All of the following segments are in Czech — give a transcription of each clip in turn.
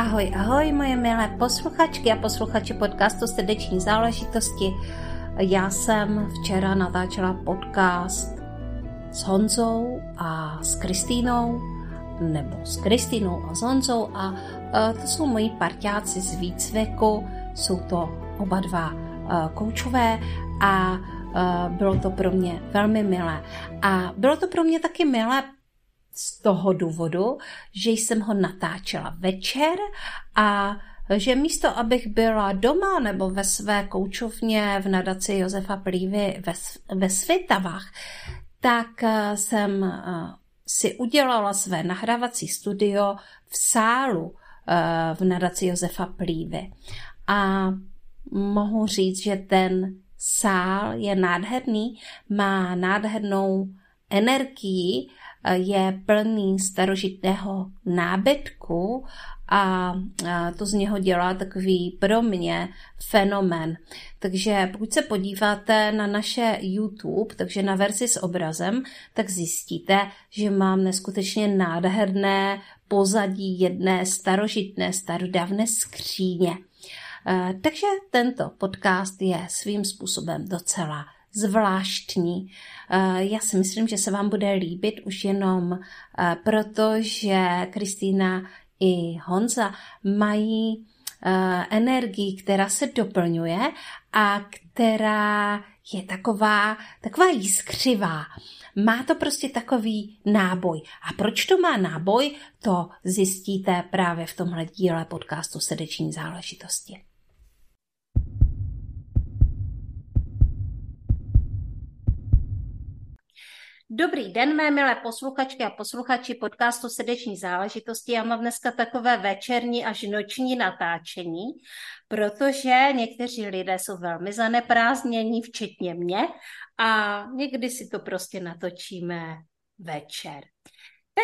Ahoj, ahoj, moje milé posluchačky a posluchači podcastu Srdeční záležitosti. Já jsem včera natáčela podcast s Honzou a s Kristýnou, nebo s Kristýnou a s Honzou a to jsou moji parťáci z výcviku, jsou to oba dva koučové a bylo to pro mě velmi milé. A bylo to pro mě taky milé z toho důvodu, že jsem ho natáčela večer a že místo, abych byla doma nebo ve své koučovně v nadaci Josefa Plívy ve, ve Svitavách, tak eh, jsem eh, si udělala své nahrávací studio v sálu eh, v nadaci Josefa Plívy. A mohu říct, že ten sál je nádherný, má nádhernou energii je plný starožitného nábytku a to z něho dělá takový pro mě fenomen. Takže pokud se podíváte na naše YouTube, takže na verzi s obrazem, tak zjistíte, že mám neskutečně nádherné pozadí jedné starožitné, starodávné skříně. Takže tento podcast je svým způsobem docela zvláštní. Eh, já si myslím, že se vám bude líbit už jenom eh, proto, že Kristýna i Honza mají eh, energii, která se doplňuje a která je taková, taková jiskřivá. Má to prostě takový náboj. A proč to má náboj, to zjistíte právě v tomhle díle podcastu Srdeční záležitosti. Dobrý den, mé milé posluchačky a posluchači podcastu Srdeční záležitosti. Já mám dneska takové večerní až noční natáčení, protože někteří lidé jsou velmi zaneprázdnění, včetně mě, a někdy si to prostě natočíme večer.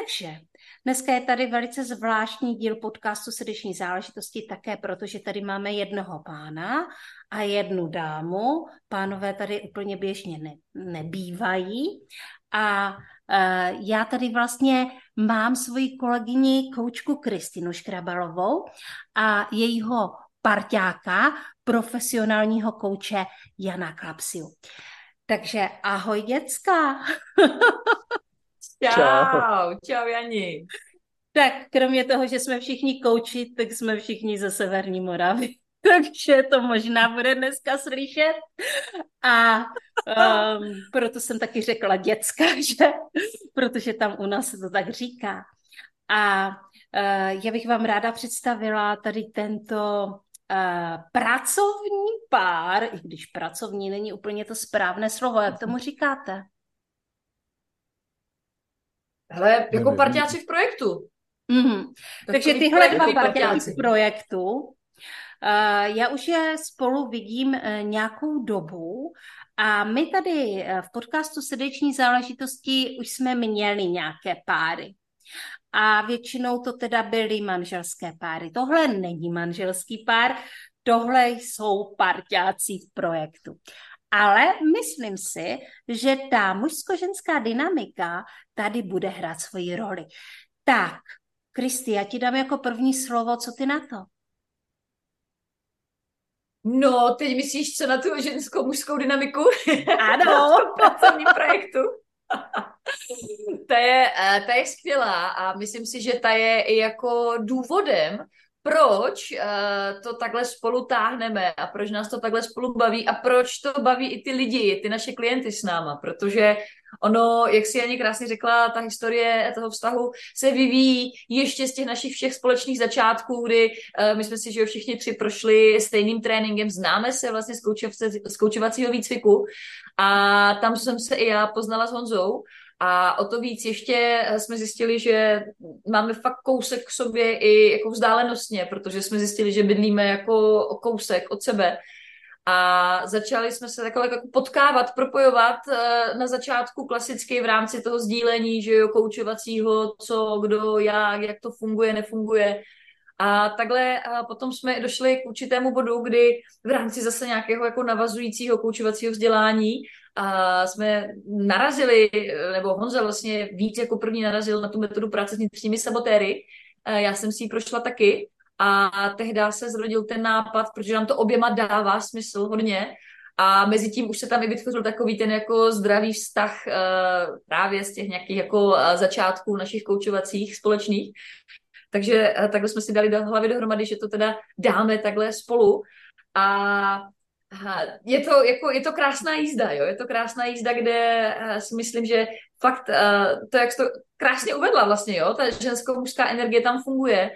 Takže dneska je tady velice zvláštní díl podcastu Srdeční záležitosti, také protože tady máme jednoho pána a jednu dámu. Pánové tady úplně běžně ne, nebývají. A uh, já tady vlastně mám svoji kolegyni koučku Kristinu Škrabalovou a jejího parťáka, profesionálního kouče Jana Klapsiu. Takže ahoj děcka. čau, čau Jani. Tak kromě toho, že jsme všichni kouči, tak jsme všichni ze Severní Moravy. takže to možná bude dneska slyšet. A um, proto jsem taky řekla děcka, že? protože tam u nás se to tak říká. A uh, já bych vám ráda představila tady tento uh, pracovní pár, i když pracovní není úplně to správné slovo, jak tomu říkáte? Hele, jako parťáci v projektu. Mm-hmm. Takže tyhle dva parťáci v projektu Eh, já už je spolu vidím eh, nějakou dobu a my tady eh, v podcastu Srdeční záležitosti už jsme měli nějaké páry. A většinou to teda byly manželské páry. Tohle není manželský pár, tohle jsou parťáci v projektu. Ale myslím si, že ta mužsko-ženská dynamika tady bude hrát svoji roli. Tak, Kristi, já ti dám jako první slovo, co ty na to? No, teď myslíš, co na tu ženskou mužskou dynamiku? Ano. pracovním projektu. ta, je, eh, ta je skvělá a myslím si, že ta je i jako důvodem, proč uh, to takhle spolu táhneme a proč nás to takhle spolu baví a proč to baví i ty lidi, ty naše klienty s náma, protože ono, jak si Janě krásně řekla, ta historie toho vztahu se vyvíjí ještě z těch našich všech společných začátků, kdy uh, my jsme si, že všichni tři prošli stejným tréninkem, známe se vlastně z koučovacího výcviku a tam jsem se i já poznala s Honzou a o to víc ještě eh, jsme zjistili, že máme fakt kousek k sobě i jako vzdálenostně, protože jsme zjistili, že bydlíme jako kousek od sebe. A začali jsme se takhle jako potkávat, propojovat eh, na začátku klasicky v rámci toho sdílení, že jo, koučovacího, co, kdo, jak, jak to funguje, nefunguje. A takhle a potom jsme došli k určitému bodu, kdy v rámci zase nějakého jako navazujícího koučovacího vzdělání a jsme narazili, nebo Honza vlastně víc jako první narazil na tu metodu práce s vnitřními sabotéry. Já jsem si ji prošla taky a tehdy se zrodil ten nápad, protože nám to oběma dává smysl hodně a mezi tím už se tam i vytvořil takový ten jako zdravý vztah uh, právě z těch nějakých jako uh, začátků našich koučovacích společných. Takže uh, takhle jsme si dali do hlavy dohromady, že to teda dáme takhle spolu. A je to, jako, je to krásná jízda, jo? je to krásná jízda, kde si myslím, že fakt to, jak to krásně uvedla vlastně, jo, ta žensko-mužská energie tam funguje.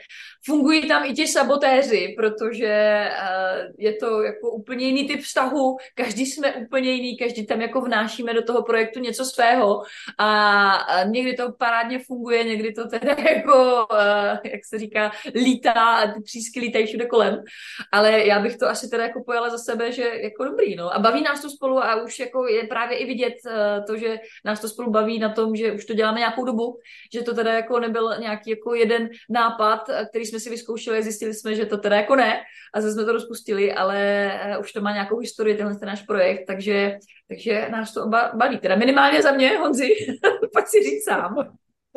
Fungují tam i ti sabotéři, protože uh, je to jako úplně jiný typ vztahu, každý jsme úplně jiný, každý tam jako vnášíme do toho projektu něco svého a, a někdy to parádně funguje, někdy to teda jako, uh, jak se říká, lítá a ty třísky lítají všude kolem, ale já bych to asi teda jako pojala za sebe, že jako dobrý, no. A baví nás to spolu a už jako je právě i vidět uh, to, že nás to spolu baví na tom, že už to děláme nějakou dobu, že to teda jako nebyl nějaký jako jeden nápad, který jsme si vyzkoušeli, zjistili jsme, že to teda jako ne a zase jsme to rozpustili, ale eh, už to má nějakou historii, tenhle ten náš projekt, takže, takže nás to oba baví. Teda minimálně za mě, Honzi, pojď si říct sám.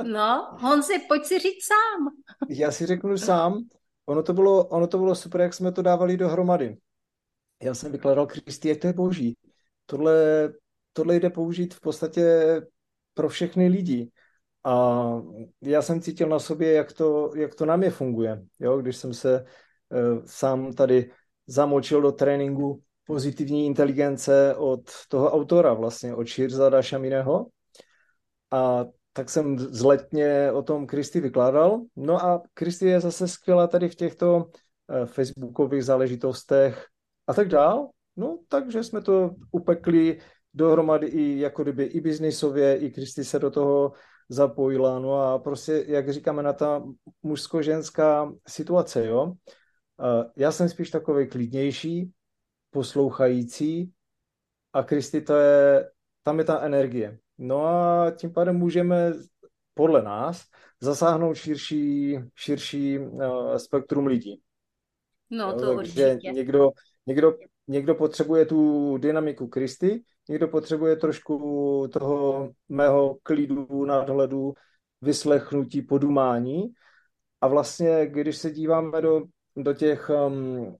No, Honzi, pojď si říct sám. Já si řeknu sám, ono to bylo, ono to bylo super, jak jsme to dávali dohromady. Já jsem vykladal, Kristi, jak to je boží. Tohle, tohle jde použít v podstatě pro všechny lidi. A já jsem cítil na sobě, jak to, jak to na mě funguje. Jo? Když jsem se uh, sám tady zamočil do tréninku pozitivní inteligence od toho autora, vlastně od Shirzada Shamineho. A tak jsem zletně o tom Kristy vykládal. No a Kristy je zase skvělá tady v těchto uh, facebookových záležitostech a tak dál. No, takže jsme to upekli dohromady i jako kdyby i biznisově, i Kristy se do toho zapojila. No a prostě, jak říkáme, na ta mužsko-ženská situace, jo. Já jsem spíš takový klidnější, poslouchající a Kristy to je, tam je ta energie. No a tím pádem můžeme podle nás zasáhnout širší, širší uh, spektrum lidí. No, to jo, určitě. Někdo, někdo, někdo potřebuje tu dynamiku Kristy, někdo potřebuje trošku toho mého klidu, nadhledu, vyslechnutí, podumání. A vlastně, když se díváme do, do těch, um, uh,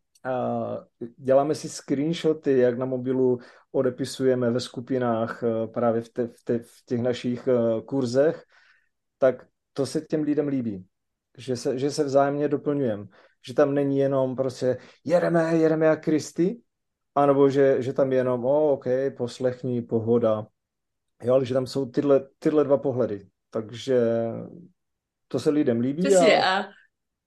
děláme si screenshoty, jak na mobilu odepisujeme ve skupinách uh, právě v, te, v, te, v těch našich uh, kurzech, tak to se těm lidem líbí. Že se, že se vzájemně doplňujeme. Že tam není jenom prostě jedeme, jedeme jak Kristy, anebo že, že tam je jenom, oh, OK, poslechní, pohoda. Jo, ale že tam jsou tyhle, tyhle dva pohledy. Takže to se lidem líbí. Přesně, a,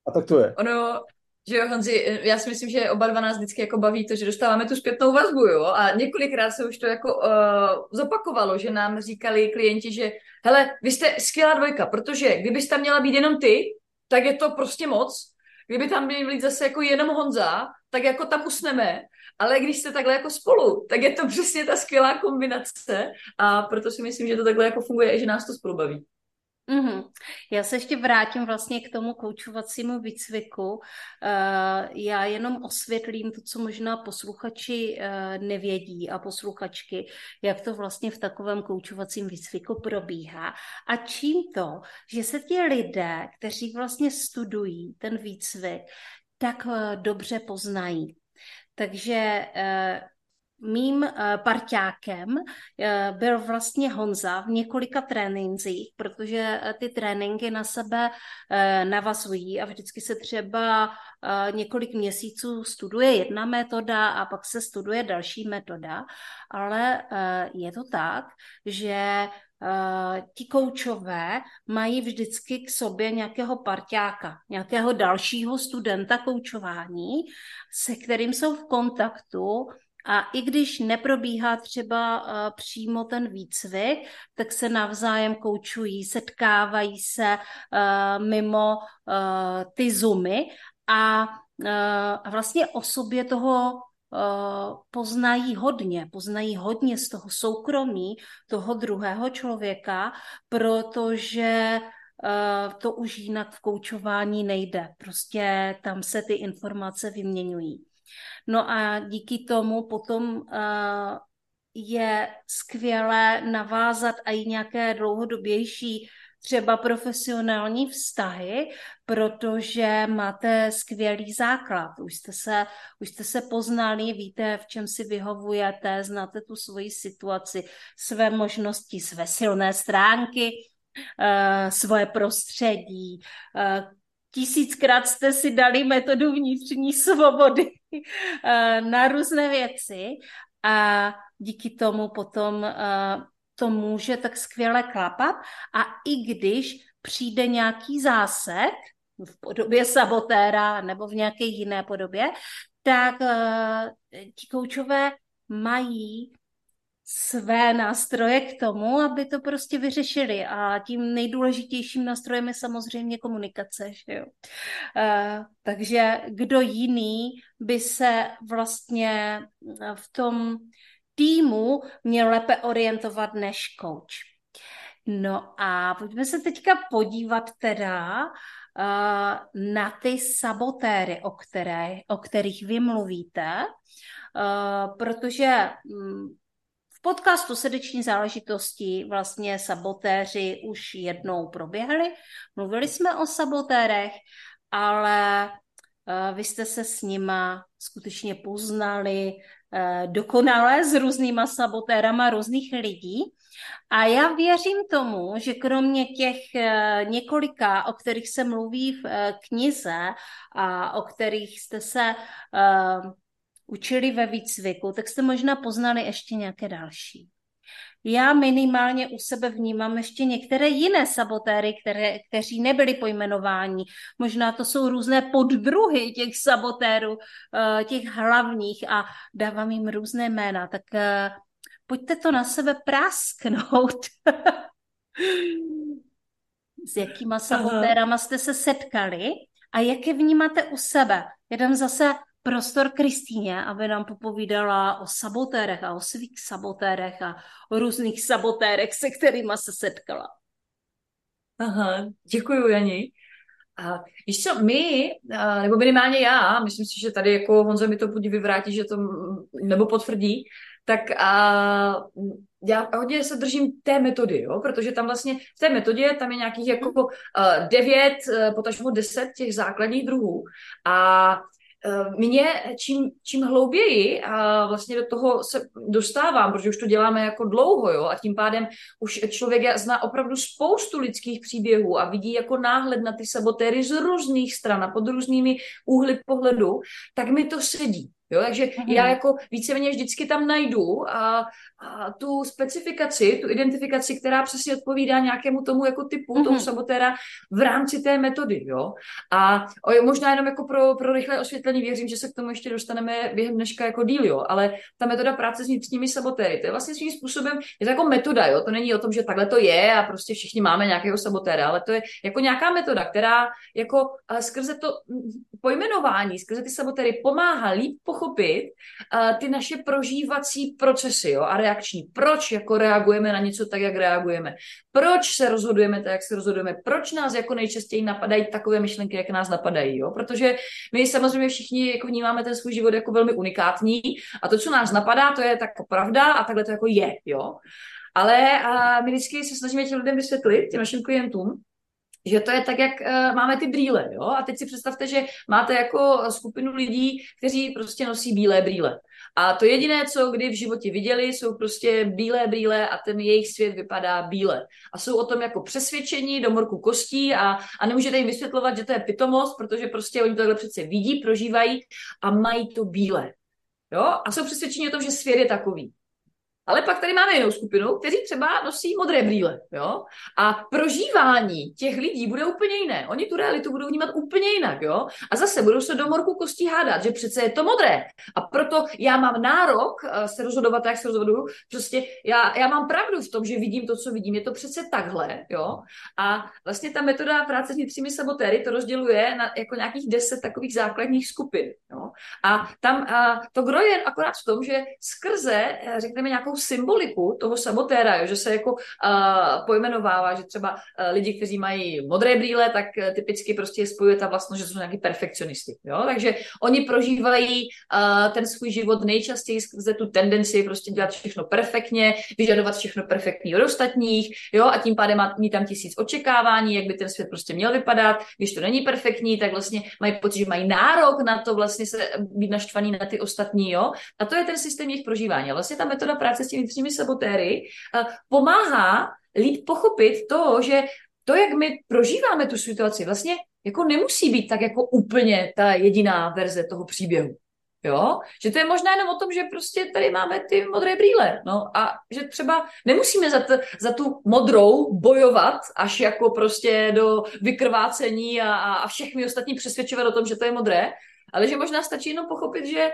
a tak to je. Ono, že jo, Honzi, já si myslím, že oba dva nás vždycky jako baví to, že dostáváme tu zpětnou vazbu, jo, a několikrát se už to jako uh, zopakovalo, že nám říkali klienti, že hele, vy jste skvělá dvojka, protože kdybyste tam měla být jenom ty, tak je to prostě moc, kdyby tam měl být zase jako jenom Honza, tak jako tam usneme ale když jste takhle jako spolu, tak je to přesně ta skvělá kombinace a proto si myslím, že to takhle jako funguje i že nás to spolu baví. Mm-hmm. Já se ještě vrátím vlastně k tomu koučovacímu výcviku. Uh, já jenom osvětlím to, co možná posluchači uh, nevědí a posluchačky, jak to vlastně v takovém koučovacím výcviku probíhá. A čím to, že se ti lidé, kteří vlastně studují ten výcvik, tak uh, dobře poznají. Takže mým eh, parťákem eh, byl vlastně Honza v několika trénincích, protože ty tréninky na sebe navazují a vždycky se třeba několik měsíců studuje jedna metoda a pak se studuje další metoda, ale je to tak, že Uh, ti koučové mají vždycky k sobě nějakého parťáka, nějakého dalšího studenta koučování, se kterým jsou v kontaktu a i když neprobíhá třeba uh, přímo ten výcvik, tak se navzájem koučují, setkávají se uh, mimo uh, ty zoomy a vlastně o sobě toho Eh, poznají hodně, poznají hodně z toho soukromí toho druhého člověka, protože eh, to už jinak v koučování nejde. Prostě tam se ty informace vyměňují. No a díky tomu potom eh, je skvělé navázat i nějaké dlouhodobější třeba profesionální vztahy, protože máte skvělý základ. Už jste, se, už jste se poznali, víte, v čem si vyhovujete, znáte tu svoji situaci, své možnosti, své silné stránky, uh, svoje prostředí. Uh, tisíckrát jste si dali metodu vnitřní svobody na různé věci a díky tomu potom to může tak skvěle klapat. A i když přijde nějaký zásek v podobě sabotéra nebo v nějaké jiné podobě, tak uh, ti koučové mají své nástroje k tomu, aby to prostě vyřešili. A tím nejdůležitějším nástrojem je samozřejmě komunikace. Že jo? Uh, takže kdo jiný by se vlastně v tom týmu měl lépe orientovat než coach. No a pojďme se teďka podívat teda uh, na ty sabotéry, o, které, o kterých vy mluvíte, uh, protože um, v podcastu Srdeční záležitosti vlastně sabotéři už jednou proběhli. Mluvili jsme o sabotérech, ale uh, vy jste se s nima skutečně poznali, Eh, dokonale s různýma sabotérama různých lidí. A já věřím tomu, že kromě těch eh, několika, o kterých se mluví v eh, knize a o kterých jste se učili ve výcviku, tak jste možná poznali ještě nějaké další. Já minimálně u sebe vnímám ještě některé jiné sabotéry, které, kteří nebyli pojmenováni. Možná to jsou různé poddruhy těch sabotérů, eh, těch hlavních a dávám jim různé jména. Tak eh, pojďte to na sebe prásknout. S jakýma sabotérama jste se setkali a jak je vnímáte u sebe? Já dám zase prostor Kristýně, aby nám popovídala o sabotérech a o svých sabotérech a o různých sabotérech, se kterými se setkala. Aha, děkuji, Jani. A víš co, my, nebo minimálně já, myslím si, že tady jako Honza mi to budí vyvrátí, že to, nebo potvrdí, tak a, já hodně se držím té metody, jo, protože tam vlastně v té metodě tam je nějakých jako devět, uh, potažmo deset těch základních druhů a mě čím, čím hlouběji a vlastně do toho se dostávám, protože už to děláme jako dlouho, jo, a tím pádem už člověk zná opravdu spoustu lidských příběhů a vidí jako náhled na ty sabotéry z různých stran a pod různými úhly pohledu, tak mi to sedí. Jo, takže mm-hmm. já jako víceméně vždycky tam najdu a, a tu specifikaci, tu identifikaci, která přesně odpovídá nějakému tomu jako typu mm-hmm. toho sabotéra v rámci té metody, jo. A o, možná jenom jako pro, pro rychlé osvětlení věřím, že se k tomu ještě dostaneme během dneška jako díl, jo. Ale ta metoda práce s vnitřními sabotéry, to je vlastně svým způsobem, je to jako metoda, jo. To není o tom, že takhle to je a prostě všichni máme nějakého sabotéra, ale to je jako nějaká metoda, která jako skrze to pojmenování, skrze ty sabotéry pomáhá líp pochopit uh, ty naše prožívací procesy jo, a reakční. Proč jako reagujeme na něco tak, jak reagujeme? Proč se rozhodujeme tak, jak se rozhodujeme? Proč nás jako nejčastěji napadají takové myšlenky, jak nás napadají? Jo? Protože my samozřejmě všichni jako vnímáme ten svůj život jako velmi unikátní a to, co nás napadá, to je tak pravda a takhle to jako je. Jo? Ale a my vždycky se snažíme těm lidem vysvětlit, těm našim klientům, že to je tak, jak uh, máme ty brýle, jo? A teď si představte, že máte jako skupinu lidí, kteří prostě nosí bílé brýle. A to jediné, co kdy v životě viděli, jsou prostě bílé brýle a ten jejich svět vypadá bíle. A jsou o tom jako přesvědčení do morku kostí a, a nemůžete jim vysvětlovat, že to je pitomost, protože prostě oni to takhle přece vidí, prožívají a mají to bílé. Jo? A jsou přesvědčení o tom, že svět je takový. Ale pak tady máme jinou skupinu, kteří třeba nosí modré brýle. Jo? A prožívání těch lidí bude úplně jiné. Oni tu realitu budou vnímat úplně jinak. Jo? A zase budou se do morku kostí hádat, že přece je to modré. A proto já mám nárok eh, se rozhodovat, jak se rozhoduju. Prostě já, já mám pravdu v tom, že vidím to, co vidím. Je to přece takhle. Jo? A vlastně ta metoda práce s vnitřními sabotéry to rozděluje na jako nějakých deset takových základních skupin. Jo? A tam a to gro je akorát v tom, že skrze, eh, řekneme, nějakou symboliku toho sabotéra, jo, že se jako uh, pojmenovává, že třeba uh, lidi, kteří mají modré brýle, tak uh, typicky prostě spojuje ta vlastnost, že jsou nějaký perfekcionisti. Jo? Takže oni prožívají uh, ten svůj život nejčastěji skrze tu tendenci prostě dělat všechno perfektně, vyžadovat všechno perfektní od ostatních, jo, a tím pádem mít tam tisíc očekávání, jak by ten svět prostě měl vypadat. Když to není perfektní, tak vlastně mají pocit, že mají nárok na to vlastně se být naštvaný na ty ostatní, jo. A to je ten systém jejich prožívání. Vlastně ta metoda práce s těmi vnitřními sabotéry uh, pomáhá líp pochopit to, že to, jak my prožíváme tu situaci, vlastně jako nemusí být tak jako úplně ta jediná verze toho příběhu. Jo? Že to je možná jenom o tom, že prostě tady máme ty modré brýle. No a že třeba nemusíme za, t, za tu modrou bojovat až jako prostě do vykrvácení a, a všechny ostatní přesvědčovat o tom, že to je modré, ale že možná stačí jenom pochopit, že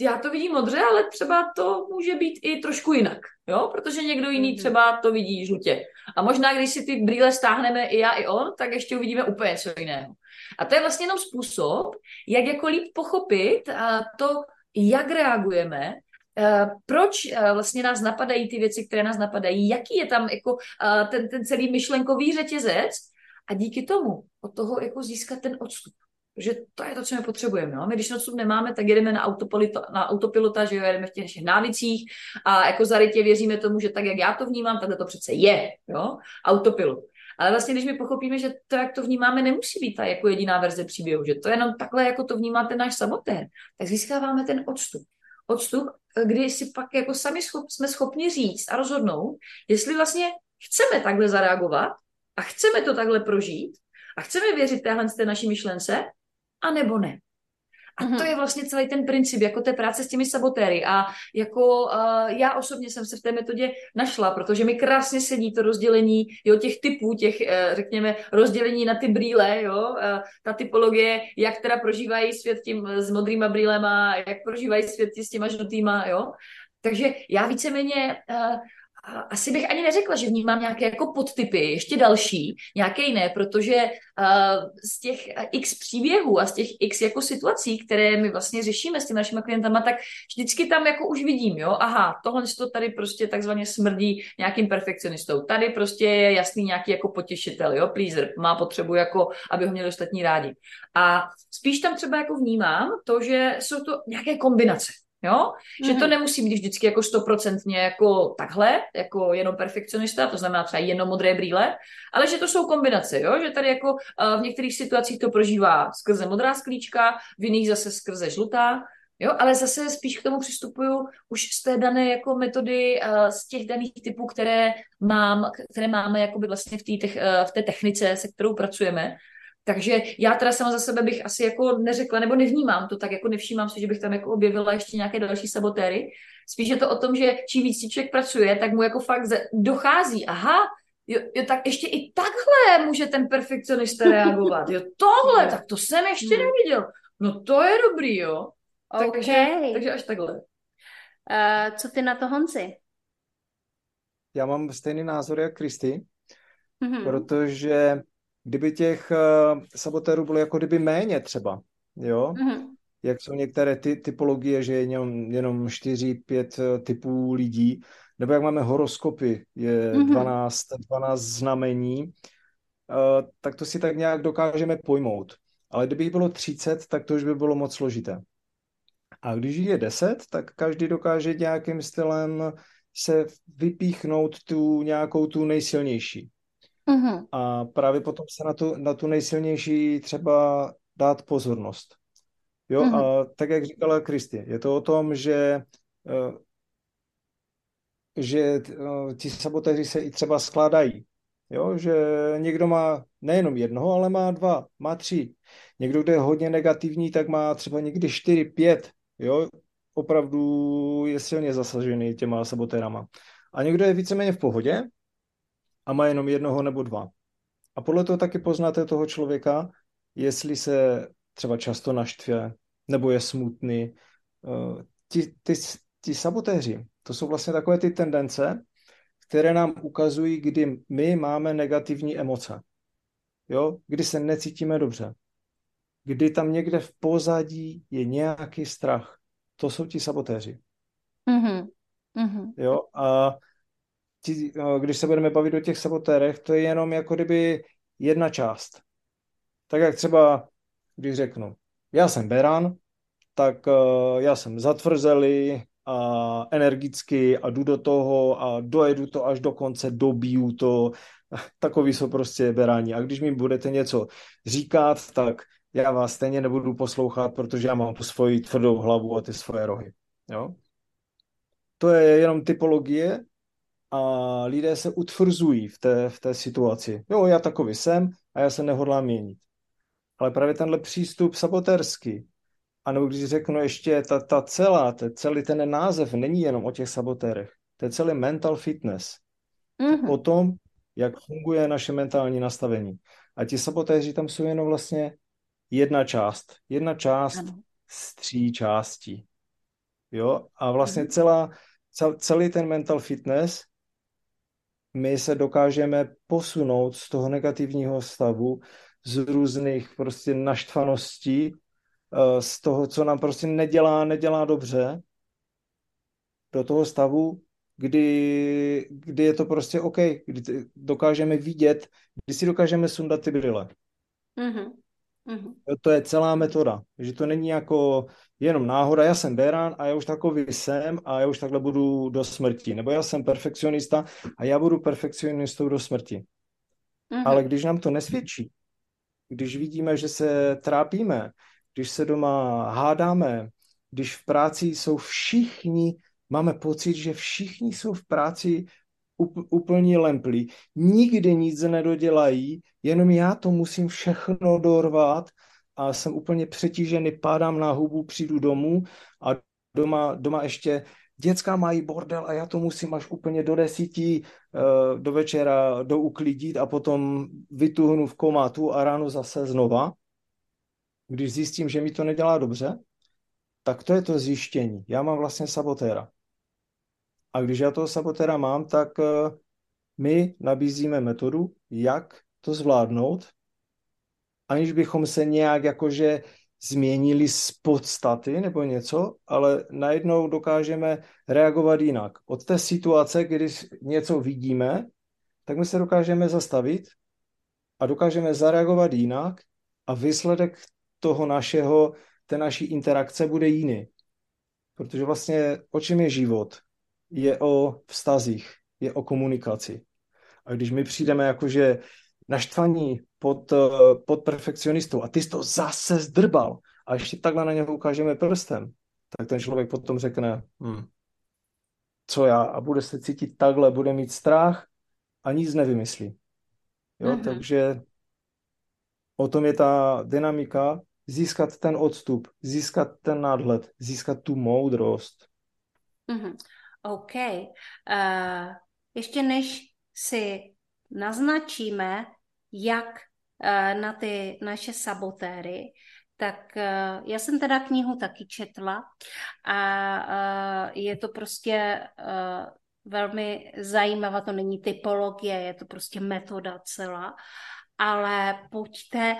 já to vidím modře, ale třeba to může být i trošku jinak, jo? Protože někdo jiný mhm. třeba to vidí žlutě. A možná, když si ty brýle stáhneme i já, i on, tak ještě uvidíme úplně něco jiného. A to je vlastně jenom způsob, jak jako líp pochopit to, jak reagujeme, proč vlastně nás napadají ty věci, které nás napadají, jaký je tam jako ten, ten celý myšlenkový řetězec a díky tomu od toho jako získat ten odstup. Protože to je to, co my potřebujeme. Jo? My když odstup nemáme, tak jedeme na, autopilota, na autopilota, že jo, jedeme v těch našich návicích a jako zarytě věříme tomu, že tak, jak já to vnímám, takhle to přece je. Jo? Autopilot. Ale vlastně, když my pochopíme, že to, jak to vnímáme, nemusí být ta jako jediná verze příběhu, že to je jenom takhle, jako to vnímá ten náš samotér, tak získáváme ten odstup. Odstup, kdy si pak jako sami schop, jsme schopni říct a rozhodnout, jestli vlastně chceme takhle zareagovat a chceme to takhle prožít a chceme věřit téhle té naší myšlence, a nebo ne. A to mhm. je vlastně celý ten princip, jako té práce s těmi sabotéry. A jako uh, já osobně jsem se v té metodě našla, protože mi krásně sedí to rozdělení jo, těch typů, těch, uh, řekněme, rozdělení na ty brýle, jo, uh, ta typologie, jak teda prožívají svět tím s modrýma brýlema, jak prožívají svět s těma žlutýma, jo. Takže já víceméně uh, asi bych ani neřekla, že vnímám nějaké jako podtypy, ještě další, nějaké jiné, protože uh, z těch x příběhů a z těch x jako situací, které my vlastně řešíme s těmi našimi klientama, tak vždycky tam jako už vidím, jo, aha, tohle to tady prostě takzvaně smrdí nějakým perfekcionistou. Tady prostě je jasný nějaký jako potěšitel, jo, pleaser, má potřebu jako, aby ho měli ostatní rádi. A spíš tam třeba jako vnímám to, že jsou to nějaké kombinace. Jo? Mm-hmm. Že to mhm. nemusí být vždycky jako stoprocentně jako takhle, jako jenom perfekcionista, to znamená třeba jenom modré brýle, ale že to jsou kombinace, jo? že tady jako uh, v některých situacích to prožívá skrze modrá sklíčka, v jiných zase skrze žlutá, jo? ale zase spíš k tomu přistupuju už z té dané jako metody, uh, z těch daných typů, které, mám, které máme jakoby vlastně v, té uh, v té technice, se kterou pracujeme, takže já teda sama za sebe bych asi jako neřekla, nebo nevnímám to tak, jako nevšímám si, že bych tam jako objevila ještě nějaké další sabotéry. Spíš je to o tom, že čím víc člověk pracuje, tak mu jako fakt dochází, aha, jo, jo, tak ještě i takhle může ten perfekcionista reagovat. Jo, tohle, tak to jsem ještě hmm. neviděl. No to je dobrý, jo. Okay. Takže, takže až takhle. Uh, co ty na to, Honzi? Já mám stejný názor jak Kristy, mm-hmm. protože kdyby těch uh, sabotérů bylo jako kdyby méně třeba, jo? Mm-hmm. Jak jsou některé ty typologie, že je jenom, jenom 4-5 eh, typů lidí, nebo jak máme horoskopy, je mm-hmm. 12, 12 znamení, uh, tak to si tak nějak dokážeme pojmout. Ale kdyby jich bylo 30, tak to už by bylo moc složité. A když jich je 10, tak každý dokáže nějakým stylem se vypíchnout tu nějakou tu nejsilnější. Mm-hmm. A právě potom se na tu, na tu nejsilnější třeba dát pozornost. Jo, mm-hmm. a tak jak říkala Kristi, je to o tom, že eh, že eh, ti sabotéři se i třeba skládají. Jo, že někdo má nejenom jednoho, ale má dva, má tři. Někdo, kdo je hodně negativní, tak má třeba někdy čtyři, pět. Jo, opravdu je silně zasažený těma sabotérama. A někdo je víceméně v pohodě, a má jenom jednoho nebo dva. A podle toho taky poznáte toho člověka, jestli se třeba často naštve, nebo je smutný. Eh, ti, ty, ti sabotéři, to jsou vlastně takové ty tendence, které nám ukazují, kdy my máme negativní emoce. Jo? Kdy se necítíme dobře. Kdy tam někde v pozadí je nějaký strach. To jsou ti sabotéři. Mm-hmm. Mm-hmm. Jo, a ti, když se budeme bavit o těch sabotérech, to je jenom jako kdyby jedna část. Tak jak třeba, když řeknu, já jsem beran, tak uh, já jsem zatvrzelý a energicky a jdu do toho a dojedu to až do konce, dobiju to. Takový jsou prostě beráni. A když mi budete něco říkat, tak já vás stejně nebudu poslouchat, protože já mám svoji tvrdou hlavu a ty svoje rohy. Jo? To je jenom typologie a lidé se utvrzují v té, v té situaci. Jo, já takový jsem a já se nehodlám měnit. Ale právě tenhle přístup sabotérský, anebo když řeknu ještě ta, ta celá, ta, celý ten název není jenom o těch sabotérech. To je celý mental fitness. Mm-hmm. O tom, jak funguje naše mentální nastavení. A ti sabotéři tam jsou jenom vlastně jedna část. Jedna část ano. z tří částí. Jo? A vlastně mm-hmm. celá, cel, celý ten mental fitness my se dokážeme posunout z toho negativního stavu, z různých prostě naštvaností, eh, z toho, co nám prostě nedělá, nedělá dobře, do toho stavu, kdy, kdy je to prostě OK, kdy dokážeme vidět, kdy si dokážeme sundat ty brýle. Mm-hmm. Mm-hmm. To je celá metoda, že to není jako jenom náhoda, já jsem Beran a já už takový jsem a já už takhle budu do smrti. Nebo já jsem perfekcionista a já budu perfekcionistou do smrti. Mm-hmm. Ale když nám to nesvědčí, když vidíme, že se trápíme, když se doma hádáme, když v práci jsou všichni, máme pocit, že všichni jsou v práci úplně lemplí, nikdy nic nedodělají, jenom já to musím všechno dorvat a jsem úplně přetížený, pádám na hubu, přijdu domů a doma, doma ještě děcka mají bordel a já to musím až úplně do desíti uh, do večera douklidit a potom vytuhnu v komatu a ráno zase znova. Když zjistím, že mi to nedělá dobře, tak to je to zjištění. Já mám vlastně sabotéra. A když já toho sabotéra mám, tak uh, my nabízíme metodu, jak to zvládnout aniž bychom se nějak jakože změnili z podstaty nebo něco, ale najednou dokážeme reagovat jinak. Od té situace, kdy něco vidíme, tak my se dokážeme zastavit a dokážeme zareagovat jinak a výsledek toho našeho, té naší interakce bude jiný. Protože vlastně o čem je život? Je o vztazích, je o komunikaci. A když my přijdeme jakože naštvaní pod, eh, pod perfekcionistou a ty jsi to zase zdrbal a ještě takhle na něho ukážeme prstem, tak ten člověk potom řekne, hm, co já a bude se cítit takhle, bude mít strach a nic nevymyslí. Jo, mm-hmm. takže o tom je ta dynamika, získat ten odstup, získat ten nadhled, získat tu moudrost. Mm-hmm. OK. Uh, ještě než si naznačíme, jak eh, na ty naše sabotéry, tak eh, já jsem teda knihu taky četla a je to prostě velmi zajímavá, to není typologie, je to prostě metoda celá, ale pojďte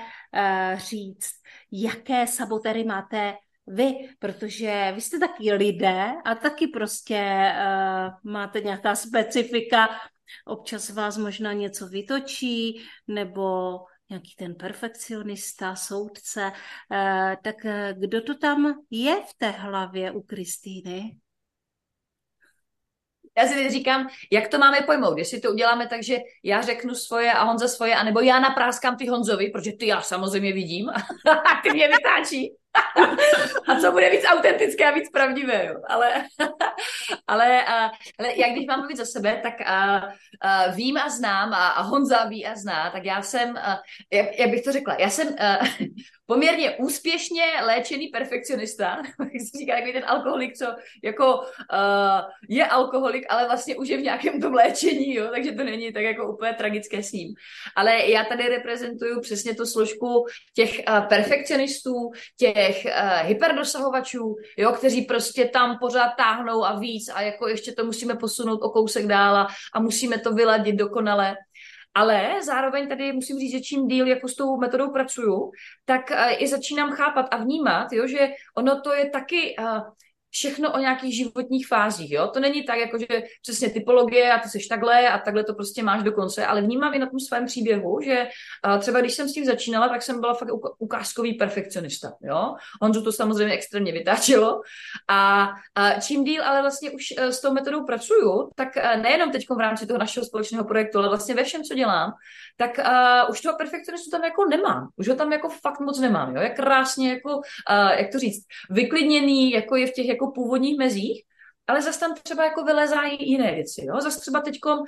říct, jaké sabotéry máte vy, protože vy jste taky lidé a taky prostě uh, máte nějaká specifika, Občas vás možná něco vytočí, nebo nějaký ten perfekcionista, soudce. Eh, tak eh, kdo to tam je v té hlavě u Kristýny? Já si teď říkám, jak to máme pojmout, jestli to uděláme tak, že já řeknu svoje a Honza svoje, anebo já napráskám ty Honzovi, protože ty já samozřejmě vidím a ty mě vytáčí. A co bude víc autentické a víc pravdivé, jo. Ale, ale, ale jak když mám mluvit za sebe, tak a, a, vím a znám a, a Honza ví a zná, tak já jsem, a, jak, jak bych to řekla, já jsem a, poměrně úspěšně léčený perfekcionista, jak se říká, ten alkoholik, co jako uh, je alkoholik, ale vlastně už je v nějakém tom léčení, jo, takže to není tak jako úplně tragické s ním. Ale já tady reprezentuju přesně tu složku těch uh, perfekcionistů, těch uh, hyperdosahovačů, jo, kteří prostě tam pořád táhnou a víc a jako ještě to musíme posunout o kousek dál a, a musíme to vyladit dokonale. Ale zároveň tady musím říct, že čím díl jako s tou metodou pracuju, tak uh, i začínám chápat a vnímat, jo, že ono to je taky uh, všechno o nějakých životních fázích, jo? To není tak, jako že přesně typologie a ty seš takhle a takhle to prostě máš do konce, ale vnímám i na tom svém příběhu, že třeba když jsem s tím začínala, tak jsem byla fakt ukázkový perfekcionista, jo? Honzu to samozřejmě extrémně vytáčelo a, čím díl ale vlastně už e, s tou metodou pracuju, tak e, nejenom teď v rámci toho našeho společného projektu, ale vlastně ve všem, co dělám, tak uh, už toho perfekcionistu tam jako nemám. Už ho tam jako fakt moc nemám, jo? Jak krásně jako, uh, jak to říct, vyklidněný, jako je v těch jako původních mezích, ale zase tam třeba jako vylezají jiné věci. Jo? Zase třeba teď uh,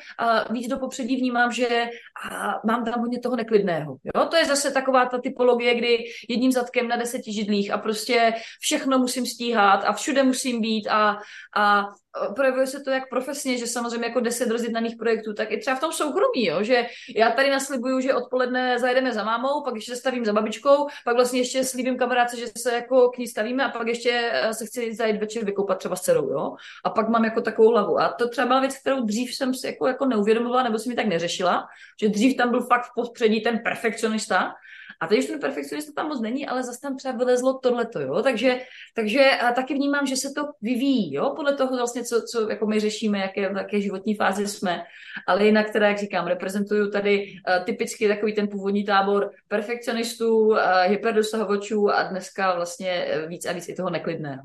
víc do popředí vnímám, že uh, mám tam hodně toho neklidného. Jo? To je zase taková ta typologie, kdy jedním zadkem na deseti židlích a prostě všechno musím stíhat a všude musím být a, a projevuje se to jak profesně, že samozřejmě jako deset rozjednaných projektů, tak i třeba v tom soukromí, jo? že já tady naslibuju, že odpoledne zajedeme za mámou, pak ještě stavím za babičkou, pak vlastně ještě slíbím kamarádce, že se jako k ní stavíme a pak ještě eh, se chci zajít večer vykoupat třeba s dcerou, jo. A pak mám jako takovou hlavu. A to třeba byla věc, kterou dřív jsem si jako, jako neuvědomovala, nebo si mi tak neřešila, že dřív tam byl fakt v popředí ten perfekcionista, a teď už ten perfekcionista tam moc není, ale zase tam třeba vylezlo tohleto, jo. Takže, takže a taky vnímám, že se to vyvíjí, jo, podle toho vlastně, co, co jako my řešíme, jaké, jaké životní fázi jsme. Ale jinak teda, jak říkám, reprezentuju tady uh, typicky takový ten původní tábor perfekcionistů, uh, hyperdosahovačů a dneska vlastně víc a víc i toho neklidného.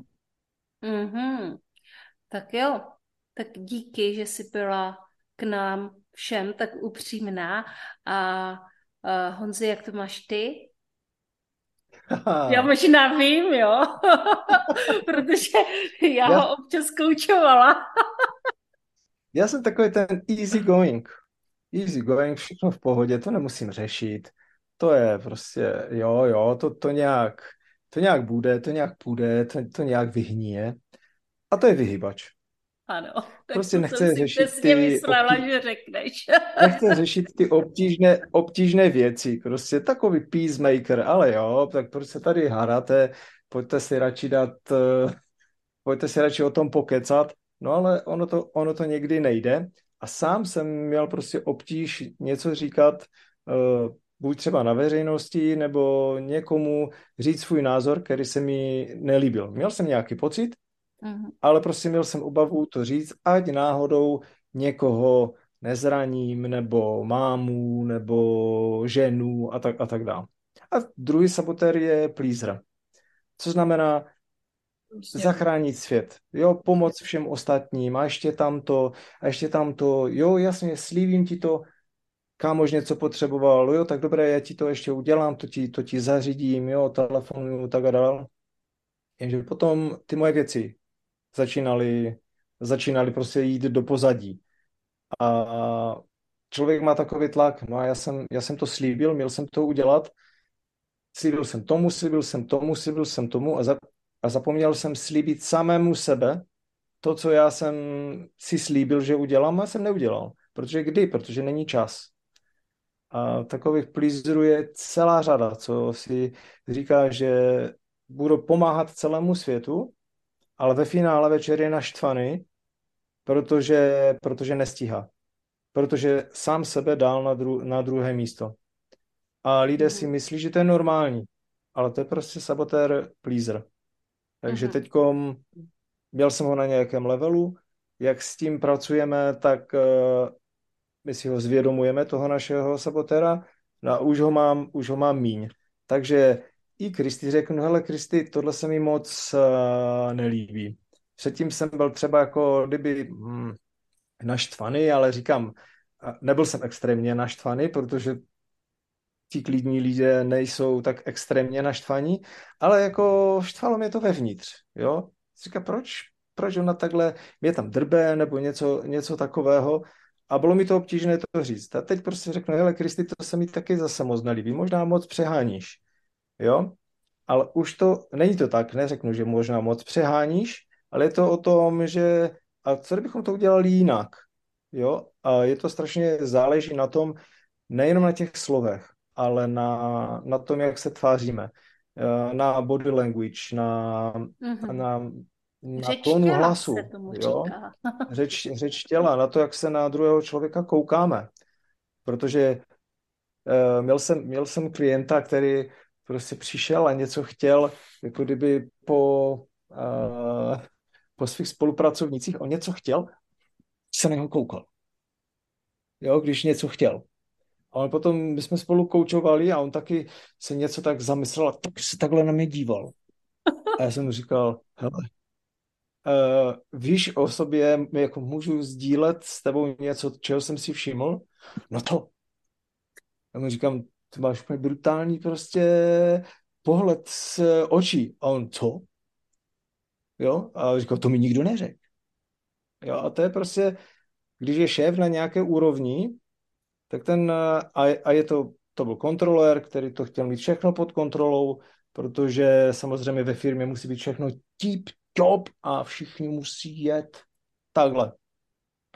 Mm-hmm. Tak jo, tak díky, že jsi byla k nám všem tak upřímná a Uh, Honzi, jak to máš ty? Já možná vím, jo, protože já, já ho občas koučovala. já jsem takový ten easy going. Easy going, všechno v pohodě, to nemusím řešit. To je prostě, jo, jo, to, to nějak, to nějak bude, to nějak půjde, to, to nějak vyhníje. A to je vyhybač. Ano, tak prostě nechce řešit ty myslela, obtí... že řekneš. nechce řešit ty obtížné, obtížné věci, prostě takový peacemaker, ale jo, tak proč se tady hádáte, pojďte si radši dát, uh, pojďte si radši o tom pokecat, no ale ono to, ono to někdy nejde a sám jsem měl prostě obtíž něco říkat, uh, buď třeba na veřejnosti, nebo někomu říct svůj názor, který se mi nelíbil. Měl jsem nějaký pocit, Mm-hmm. Ale prostě měl jsem obavu to říct, ať náhodou někoho nezraním, nebo mámu, nebo ženu a tak, a tak dále. A druhý sabotér je pleaser. Co znamená Ještě. zachránit svět. Jo, pomoc všem ostatním a ještě tam to, a ještě tam to, jo, jasně, slívím ti to, kámož něco potřeboval, jo, tak dobré, já ti to ještě udělám, to ti, to ti zařídím, jo, telefonuju, tak a dál. Jenže potom ty moje věci začínali, začínali prostě jít do pozadí. A člověk má takový tlak, no a já jsem, já jsem to slíbil, měl jsem to udělat, slíbil jsem tomu, slíbil jsem tomu, slíbil jsem tomu a, za, a zapomněl jsem slíbit samému sebe to, co já jsem si slíbil, že udělám a jsem neudělal. Protože kdy? Protože není čas. A takových plízrů je celá řada, co si říká, že budu pomáhat celému světu, ale ve finále večer je naštvaný, protože, protože nestíhá. Protože sám sebe dal na, dru, na druhé místo. A lidé si mhm. myslí, že to je normální, ale to je prostě sabotér pleaser. Takže mm-hmm. teďkom měl jsem ho na nějakém levelu, jak s tím pracujeme, tak uh, my si ho zvědomujeme, toho našeho sabotéra, no a už ho mám, už ho mám míň. Takže i Kristy řeknu, hele Kristy, tohle se mi moc uh, nelíbí. Předtím jsem byl třeba jako kdyby hm, naštvaný, ale říkám, nebyl jsem extrémně naštvaný, protože ti klidní lidé nejsou tak extrémně naštvaní, ale jako štvalo mě to vevnitř, jo. Říká, proč, proč ona takhle, mě tam drbe nebo něco, něco takového a bylo mi to obtížné to říct. A teď prostě řeknu, hele Kristy, to se mi taky zase moc nelíbí, možná moc přeháníš jo. Ale už to, není to tak, neřeknu, že možná moc přeháníš, ale je to o tom, že a co kdybychom to udělali jinak, jo. A je to strašně záleží na tom, nejenom na těch slovech, ale na, na tom, jak se tváříme, eh, na body language, na, mm-hmm. na, na řeč tónu hlasu, jo? řeč, řeč těla, na to, jak se na druhého člověka koukáme. Protože uh, měl, jsem, měl jsem klienta, který prostě přišel a něco chtěl, jako kdyby po, uh, po svých spolupracovnicích, on něco chtěl, se na něho koukal. Jo, když něco chtěl. Ale potom my jsme spolu koučovali a on taky se něco tak zamyslel a tak se takhle na mě díval. A já jsem mu říkal, hele, uh, víš o sobě, jako můžu sdílet s tebou něco, čeho jsem si všiml? No to. A mu říkám, ty máš úplně brutální prostě pohled z očí. A on, co? Jo? A říkal, to mi nikdo neřekl. Jo, a to je prostě, když je šéf na nějaké úrovni, tak ten, a, a je to, to byl kontroler, který to chtěl mít všechno pod kontrolou, protože samozřejmě ve firmě musí být všechno tip top a všichni musí jet takhle.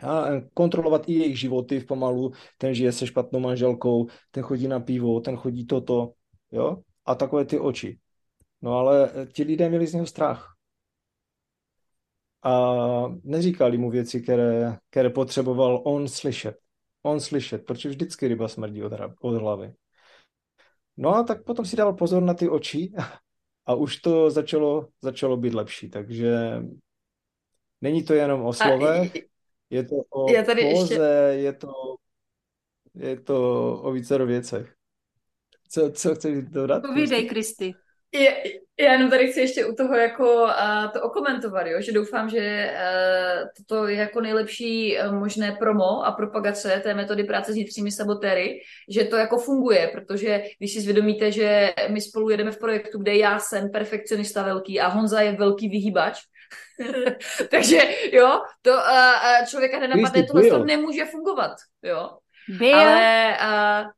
A kontrolovat i jejich životy v pomalu, ten žije se špatnou manželkou, ten chodí na pivo, ten chodí toto, jo? A takové ty oči. No ale ti lidé měli z něho strach. A neříkali mu věci, které, které potřeboval on slyšet. On slyšet, protože vždycky ryba smrdí od, od hlavy. No a tak potom si dal pozor na ty oči a už to začalo, začalo být lepší, takže není to jenom o slovech, je to o je tady póze, ještě... je to, je to o více věcech. Co, co chceš dodat? Povídej, Kristy. Já jenom tady chci ještě u toho jako uh, to okomentovat, jo? že doufám, že uh, toto je jako nejlepší uh, možné promo a propagace té metody práce s vnitřními sabotéry, že to jako funguje, protože když si zvědomíte, že my spolu jedeme v projektu, kde já jsem perfekcionista velký a Honza je velký vyhýbač, takže jo, to uh, člověka nenapadne, tohle to nemůže fungovat, jo. Byl. Ale uh,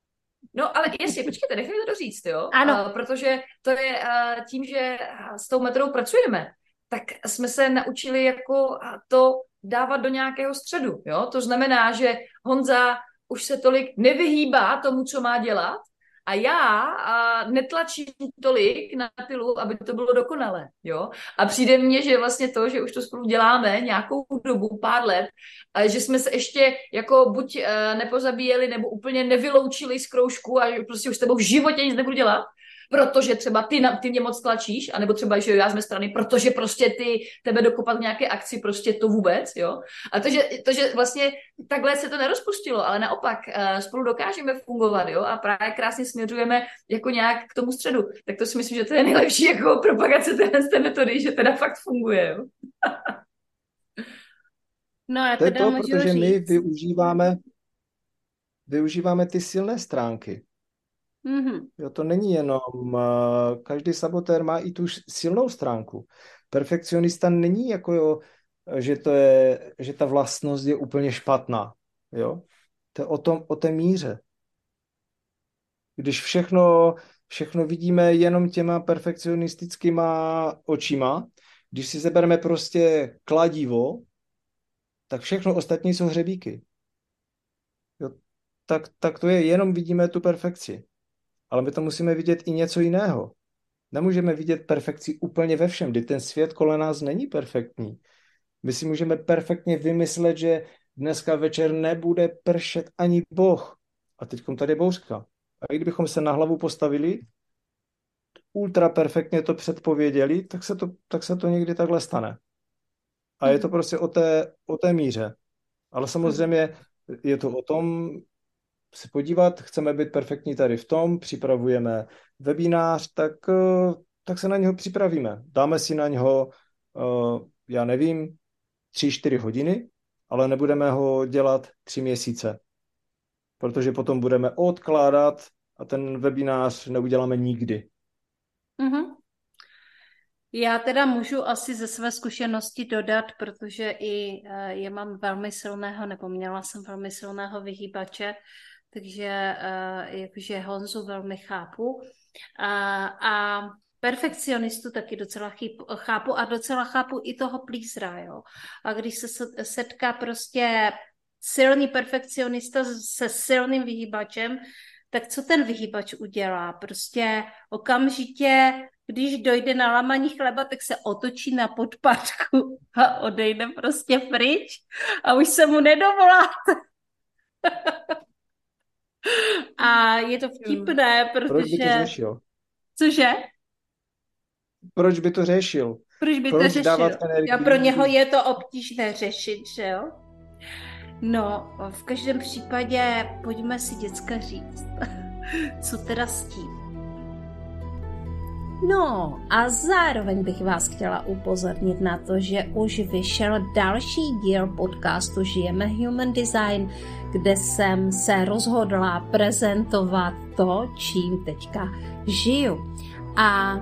No, ale jestli, počkejte, nechejte to doříct, jo? Ano. Uh, protože to je uh, tím, že s tou metodou pracujeme, tak jsme se naučili jako to dávat do nějakého středu, jo? To znamená, že Honza už se tolik nevyhýbá tomu, co má dělat, a já a netlačím tolik na pilu, aby to bylo dokonalé, jo. A přijde mně, že vlastně to, že už to spolu děláme nějakou dobu, pár let, a že jsme se ještě jako buď uh, nepozabíjeli, nebo úplně nevyloučili z kroužku a prostě už s tebou v životě nic nebudu dělat, protože třeba ty, na, ty mě moc tlačíš, anebo třeba, že já z mé strany, protože prostě ty tebe dokopat v nějaké akci, prostě to vůbec, jo. A to, že, to, že vlastně takhle se to nerozpustilo, ale naopak uh, spolu dokážeme fungovat, jo, a právě krásně směřujeme jako nějak k tomu středu. Tak to si myslím, že to je nejlepší jako propagace téhle té metody, že teda fakt funguje, jo. No, já to je to, protože říct. my využíváme využíváme ty silné stránky. Mm-hmm. Jo, to není jenom, uh, každý sabotér má i tu silnou stránku. Perfekcionista není jako, jo, že, to je, že ta vlastnost je úplně špatná. Jo? To je o, tom, o té míře. Když všechno, všechno vidíme jenom těma perfekcionistickýma očima, když si zebereme prostě kladivo, tak všechno ostatní jsou hřebíky. Jo? Tak, tak to je, jenom vidíme tu perfekci ale my to musíme vidět i něco jiného. Nemůžeme vidět perfekci úplně ve všem, kdy ten svět kolem nás není perfektní. My si můžeme perfektně vymyslet, že dneska večer nebude pršet ani Boh. A teď tady je bouřka. A i kdybychom se na hlavu postavili, ultra perfektně to předpověděli, tak se to, tak se to někdy takhle stane. A je to prostě o té, o té míře. Ale samozřejmě je to o tom, se podívat, chceme být perfektní tady v tom, připravujeme webinář, tak, eh, tak se na něho připravíme. Dáme si na něho, eh, já nevím, tři, čtyři hodiny, ale nebudeme ho dělat tři měsíce, protože potom budeme odkládat a ten webinář neuděláme nikdy. Mm-hmm. Já teda můžu asi ze své zkušenosti dodat, protože i eh, je mám velmi silného, nebo měla jsem velmi silného vyhýbače, takže uh, jakože Honzu velmi chápu. A, a perfekcionistu taky docela chápu a docela chápu i toho plísra, jo. A když se setká prostě silný perfekcionista se silným vyhýbačem, tak co ten vyhýbač udělá? Prostě okamžitě, když dojde na lamaní chleba, tak se otočí na podpadku a odejde prostě pryč a už se mu nedovoláte. A je to vtipné, protože... Proč by to řešil? Cože? proč by to řešil? Proč by proč to řešil? Já pro něho je to obtížné řešit, že jo? No, v každém případě pojďme si děcka říct, co teda s tím. No a zároveň bych vás chtěla upozornit na to, že už vyšel další díl podcastu Žijeme Human Design, kde jsem se rozhodla prezentovat to, čím teďka žiju. A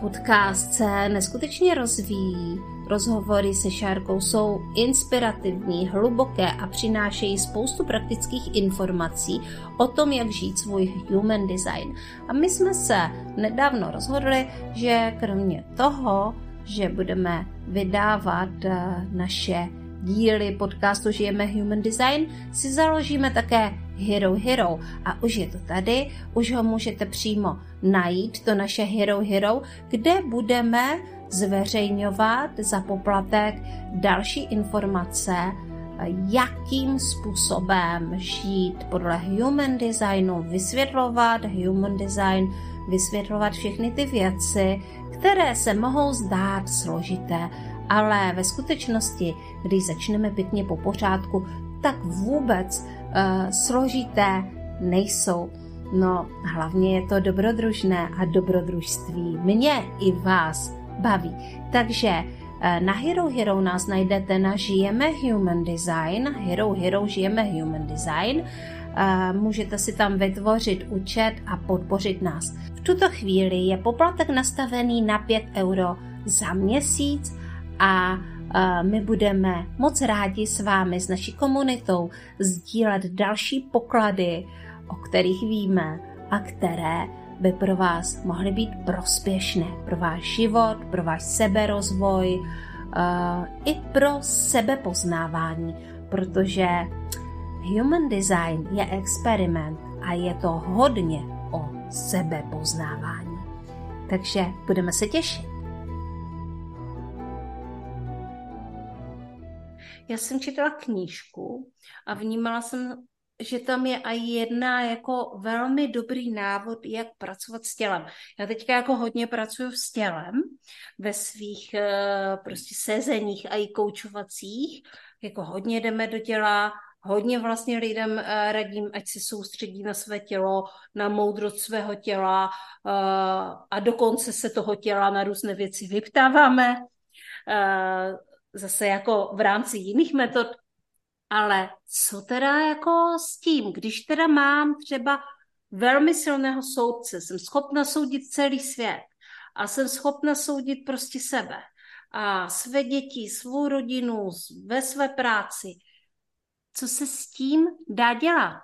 podcast se neskutečně rozvíjí Rozhovory se Šárkou jsou inspirativní, hluboké a přinášejí spoustu praktických informací o tom, jak žít svůj human design. A my jsme se nedávno rozhodli, že kromě toho, že budeme vydávat eh, naše díly podcastu Žijeme Human Design, si založíme také Hero Hero. A už je to tady, už ho můžete přímo najít, to naše Hero Hero, kde budeme zveřejňovat za poplatek další informace, jakým způsobem žít podle human designu, vysvětlovat human design, vysvětlovat všechny ty věci, které se mohou zdát složité, ale ve skutečnosti, když začneme pěkně po pořádku, tak vůbec uh, složité nejsou. No, hlavně je to dobrodružné a dobrodružství mě i vás baví. Takže eh, na Hero Hero nás najdete na Žijeme Human Design, Hero Hero Žijeme Human Design. Eh, můžete si tam vytvořit účet a podpořit nás. V tuto chvíli je poplatek nastavený na 5 euro za měsíc a eh, my budeme moc rádi s vámi, s naší komunitou, sdílet další poklady, o kterých víme a které by pro vás mohly být prospěšné pro váš život, pro váš seberozvoj, uh, i pro sebepoznávání, protože human design je experiment a je to hodně o sebepoznávání. Takže budeme se těšit. Já jsem četla knížku a vnímala jsem že tam je i jedna jako velmi dobrý návod, jak pracovat s tělem. Já teďka jako hodně pracuji s tělem ve svých eh, prostě sezeních a i koučovacích, jako hodně jdeme do těla, hodně vlastně lidem eh, radím, ať se soustředí na své tělo, na moudrost svého těla eh, a dokonce se toho těla na různé věci vyptáváme. Zase jako v rámci jiných metod, ale co teda jako s tím, když teda mám třeba velmi silného soudce, jsem schopna soudit celý svět a jsem schopna soudit prostě sebe a své děti, svou rodinu, ve své práci. Co se s tím dá dělat?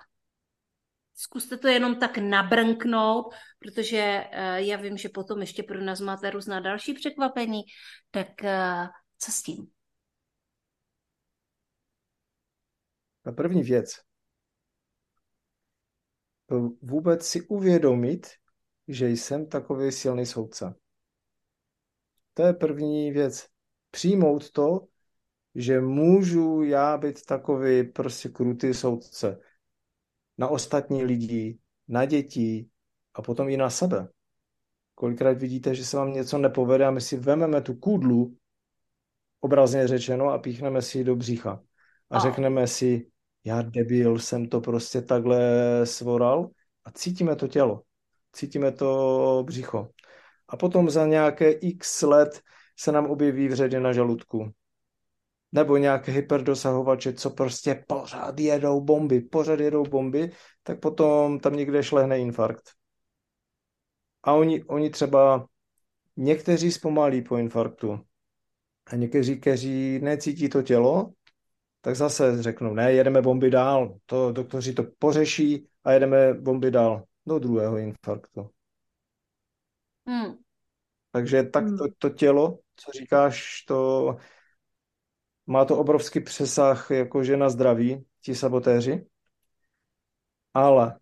Zkuste to jenom tak nabrnknout, protože uh, já vím, že potom ještě pro nás máte různá další překvapení, tak uh, co s tím? Ta první věc, vůbec si uvědomit, že jsem takový silný soudce. To je první věc. Přijmout to, že můžu já být takový prostě krutý soudce na ostatní lidi, na děti a potom i na sebe. Kolikrát vidíte, že se vám něco nepovede a my si vememe tu kudlu, obrazně řečeno, a píchneme si ji do břicha. A, a řekneme si, já debil jsem to prostě takhle svoral a cítíme to tělo, cítíme to břicho. A potom za nějaké x let se nám objeví vředy na žaludku. Nebo nějaké hyperdosahovače, co prostě pořád jedou bomby, pořád jedou bomby, tak potom tam někde šlehne infarkt. A oni, oni třeba, někteří zpomalí po infarktu. A někteří, kteří necítí to tělo, tak zase řeknou, ne, jedeme bomby dál, to doktoři to pořeší a jedeme bomby dál do druhého infarktu. Hmm. Takže tak hmm. to, to tělo, co říkáš, to má to obrovský přesah jakože na zdraví, ti sabotéři. Ale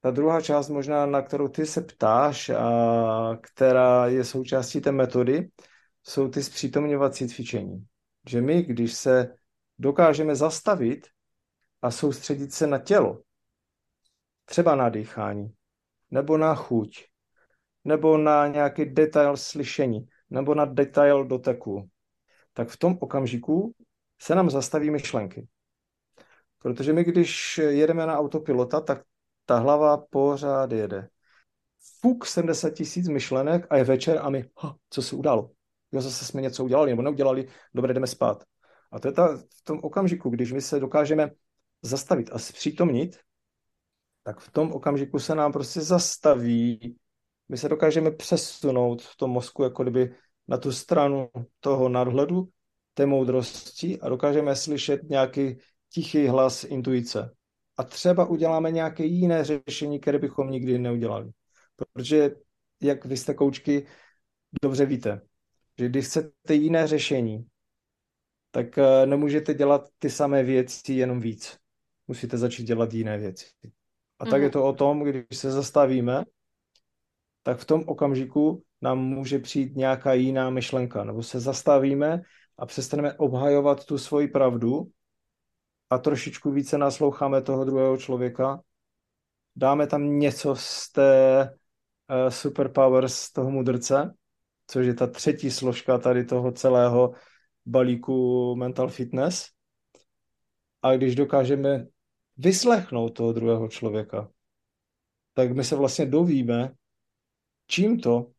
ta druhá část možná, na kterou ty se ptáš a která je součástí té metody, jsou ty zpřítomňovací cvičení. Že my, když se dokážeme zastavit a soustředit se na tělo, třeba na dýchání nebo na chuť, nebo na nějaký detail slyšení, nebo na detail doteku, tak v tom okamžiku se nám zastaví myšlenky. Protože my, když jedeme na autopilota, tak ta hlava pořád jede. Fuk 70 tisíc myšlenek a je večer a my, ha, co se událo? Jo, zase jsme něco udělali nebo neudělali, dobré, jdeme spát. A to je ta, v tom okamžiku, když my se dokážeme zastavit a zpřítomnit, tak v tom okamžiku se nám prostě zastaví, my se dokážeme přesunout v tom mozku jako kdyby na tu stranu toho nadhledu, té moudrosti a dokážeme slyšet nějaký tichý hlas intuice. A třeba uděláme nějaké jiné řešení, které bychom nikdy neudělali. Protože, jak vy jste koučky, dobře víte, že když chcete jiné řešení, tak eh, nemůžete dělat ty samé věci jenom víc. Musíte začít dělat jiné věci. A tak mm. je to o tom, když se zastavíme, tak v tom okamžiku nám může přijít nějaká jiná myšlenka, nebo se zastavíme a přestaneme obhajovat tu svoji pravdu a trošičku více nasloucháme toho druhého člověka, dáme tam něco z té uh, superpower z toho mudrce, což je ta třetí složka tady toho celého balíku mental fitness. A když dokážeme vyslechnout toho druhého člověka, tak my se vlastně dovíme, čím to,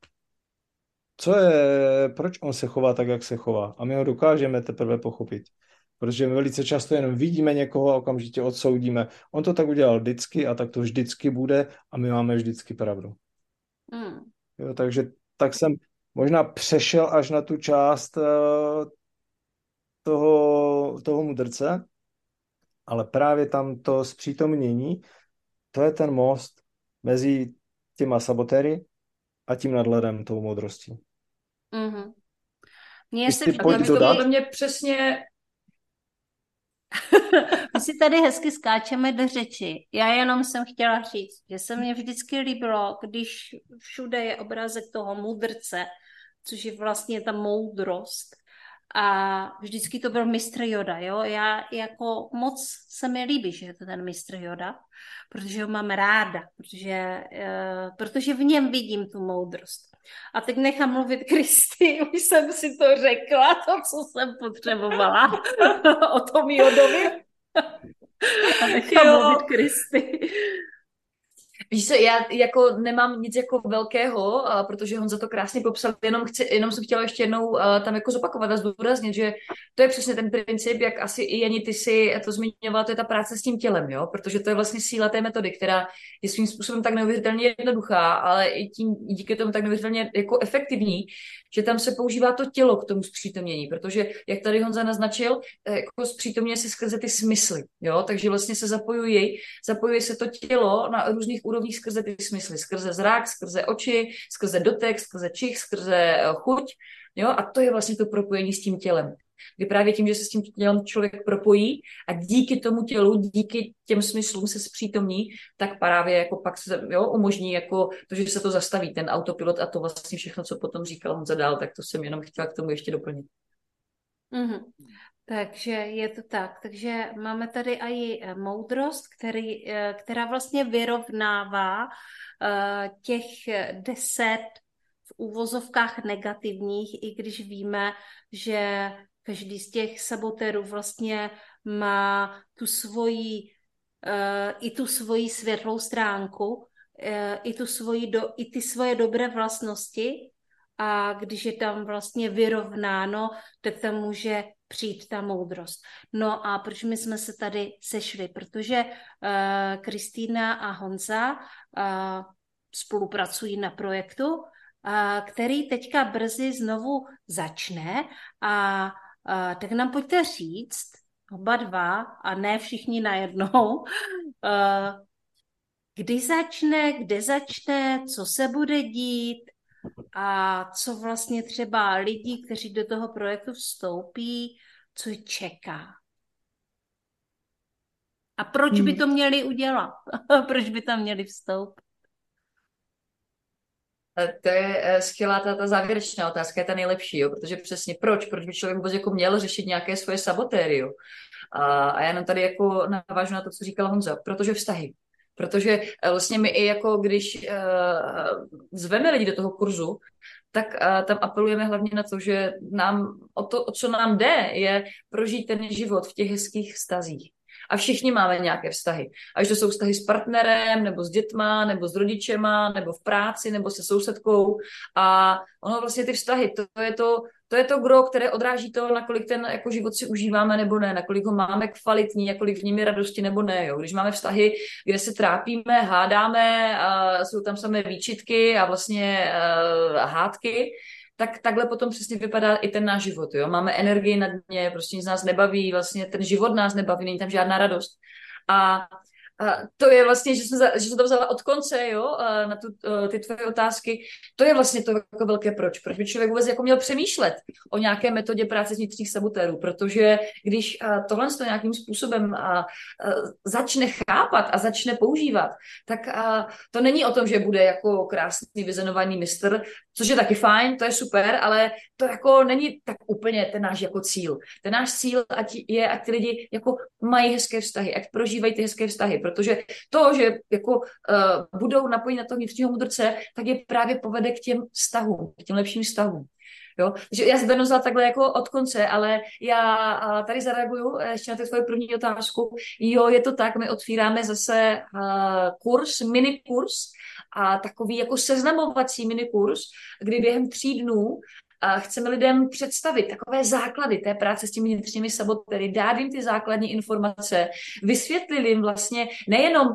co je, proč on se chová tak, jak se chová. A my ho dokážeme teprve pochopit. Protože my velice často jenom vidíme někoho a okamžitě odsoudíme. On to tak udělal vždycky a tak to vždycky bude a my máme vždycky pravdu. Mm. Jo, takže tak jsem možná přešel až na tu část uh, toho, toho mudrce, ale právě tam to zpřítomnění, to je ten most mezi těma sabotéry a tím nadhledem tou moudrostí. Mm-hmm. Mně se pojď dodat... to mě přesně My si tady hezky skáčeme do řeči. Já jenom jsem chtěla říct, že se mně vždycky líbilo, když všude je obrázek toho mudrce, což je vlastně ta moudrost. A vždycky to byl mistr Yoda, jo. Já jako moc se mi líbí, že je to ten mistr Yoda, protože ho mám ráda, protože, uh, protože v něm vidím tu moudrost. A teď nechám mluvit Kristy, už jsem si to řekla, to, co jsem potřebovala o tom Jodovi. A nechám jo. mluvit Kristy. Víš se, já jako nemám nic jako velkého, protože on za to krásně popsal, jenom, chci, jenom jsem chtěla ještě jednou tam jako zopakovat a zdůraznit, že to je přesně ten princip, jak asi i Jani ty si to zmiňovala, to je ta práce s tím tělem, jo? protože to je vlastně síla té metody, která je svým způsobem tak neuvěřitelně jednoduchá, ale i tím, díky tomu tak neuvěřitelně jako efektivní, že tam se používá to tělo k tomu zpřítomnění, protože, jak tady Honza naznačil, eh, jako zpřítomně se skrze ty smysly, jo? takže vlastně se zapojují, zapojuje se to tělo na různých úrovních skrze ty smysly, skrze zrak, skrze oči, skrze dotek, skrze čich, skrze eh, chuť, jo? a to je vlastně to propojení s tím tělem kdy právě tím, že se s tím tělem člověk propojí a díky tomu tělu, díky těm smyslům se zpřítomní, tak právě jako pak se jo, umožní jako to, že se to zastaví, ten autopilot a to vlastně všechno, co potom říkal on zadal, tak to jsem jenom chtěla k tomu ještě doplnit. Mm-hmm. Takže je to tak. Takže máme tady i eh, moudrost, který, eh, která vlastně vyrovnává uh, těch deset v úvozovkách negativních, i když víme, že Každý z těch sabotérů vlastně má tu svoji, i tu svoji světlou stránku, i, tu svoji do, i ty svoje dobré vlastnosti a když je tam vlastně vyrovnáno, tak tam může přijít ta moudrost. No a proč my jsme se tady sešli? Protože Kristýna uh, a Honza uh, spolupracují na projektu, uh, který teďka brzy znovu začne a Uh, tak nám pojďte říct, oba dva, a ne všichni najednou, uh, kdy začne, kde začne, co se bude dít a co vlastně třeba lidi, kteří do toho projektu vstoupí, co čeká. A proč by hmm. to měli udělat? proč by tam měli vstoupit? To je eh, skvělá ta, ta závěrečná otázka, je ta nejlepší, jo? protože přesně proč? Proč by člověk vůbec jako měl řešit nějaké svoje sabotéry? Jo? A, a já jenom tady jako navážu na to, co říkal Honza, protože vztahy. Protože uh, vlastně my i jako když uh, zveme lidi do toho kurzu, tak uh, tam apelujeme hlavně na to, že nám o to, o co nám jde, je prožít ten život v těch hezkých vztazích. A všichni máme nějaké vztahy. Ať to jsou vztahy s partnerem, nebo s dětma, nebo s rodičema, nebo v práci, nebo se sousedkou. A ono vlastně ty vztahy, to je to, to je to gro, které odráží to, nakolik ten jako život si užíváme nebo ne, nakolik ho máme kvalitní, nakolik v je radosti nebo ne. Jo. Když máme vztahy, kde se trápíme, hádáme, a jsou tam samé výčitky a vlastně uh, hádky, tak takhle potom přesně vypadá i ten náš život. Jo? Máme energii na dně, prostě nic nás nebaví, vlastně ten život nás nebaví, není tam žádná radost. A a to je vlastně, že jsem, za, že jsem to vzala od konce, jo, na tu, ty tvoje otázky. To je vlastně to jako velké proč. Proč by člověk vůbec jako měl přemýšlet o nějaké metodě práce s vnitřních sabotérů, protože když tohle to nějakým způsobem a, a, začne chápat a začne používat, tak a, to není o tom, že bude jako krásný vyzenovaný mistr, což je taky fajn, to je super, ale to jako není tak úplně ten náš jako cíl. Ten náš cíl ať je, ať ty lidi jako mají hezké vztahy, ať prožívají ty hezké vztahy, protože to, že jako uh, budou napojeni na toho vnitřního mudrce, tak je právě povede k těm vztahům, k těm lepším vztahům. Jo? Takže já se vzala takhle jako od konce, ale já tady zareaguju ještě na tvoji první otázku. Jo, je to tak, my otvíráme zase uh, kurz, mini kurz, a takový jako seznamovací minikurs, kdy během tří dnů chceme lidem představit takové základy té práce s těmi vnitřními sabotéry, dát jim ty základní informace, vysvětlit jim vlastně nejenom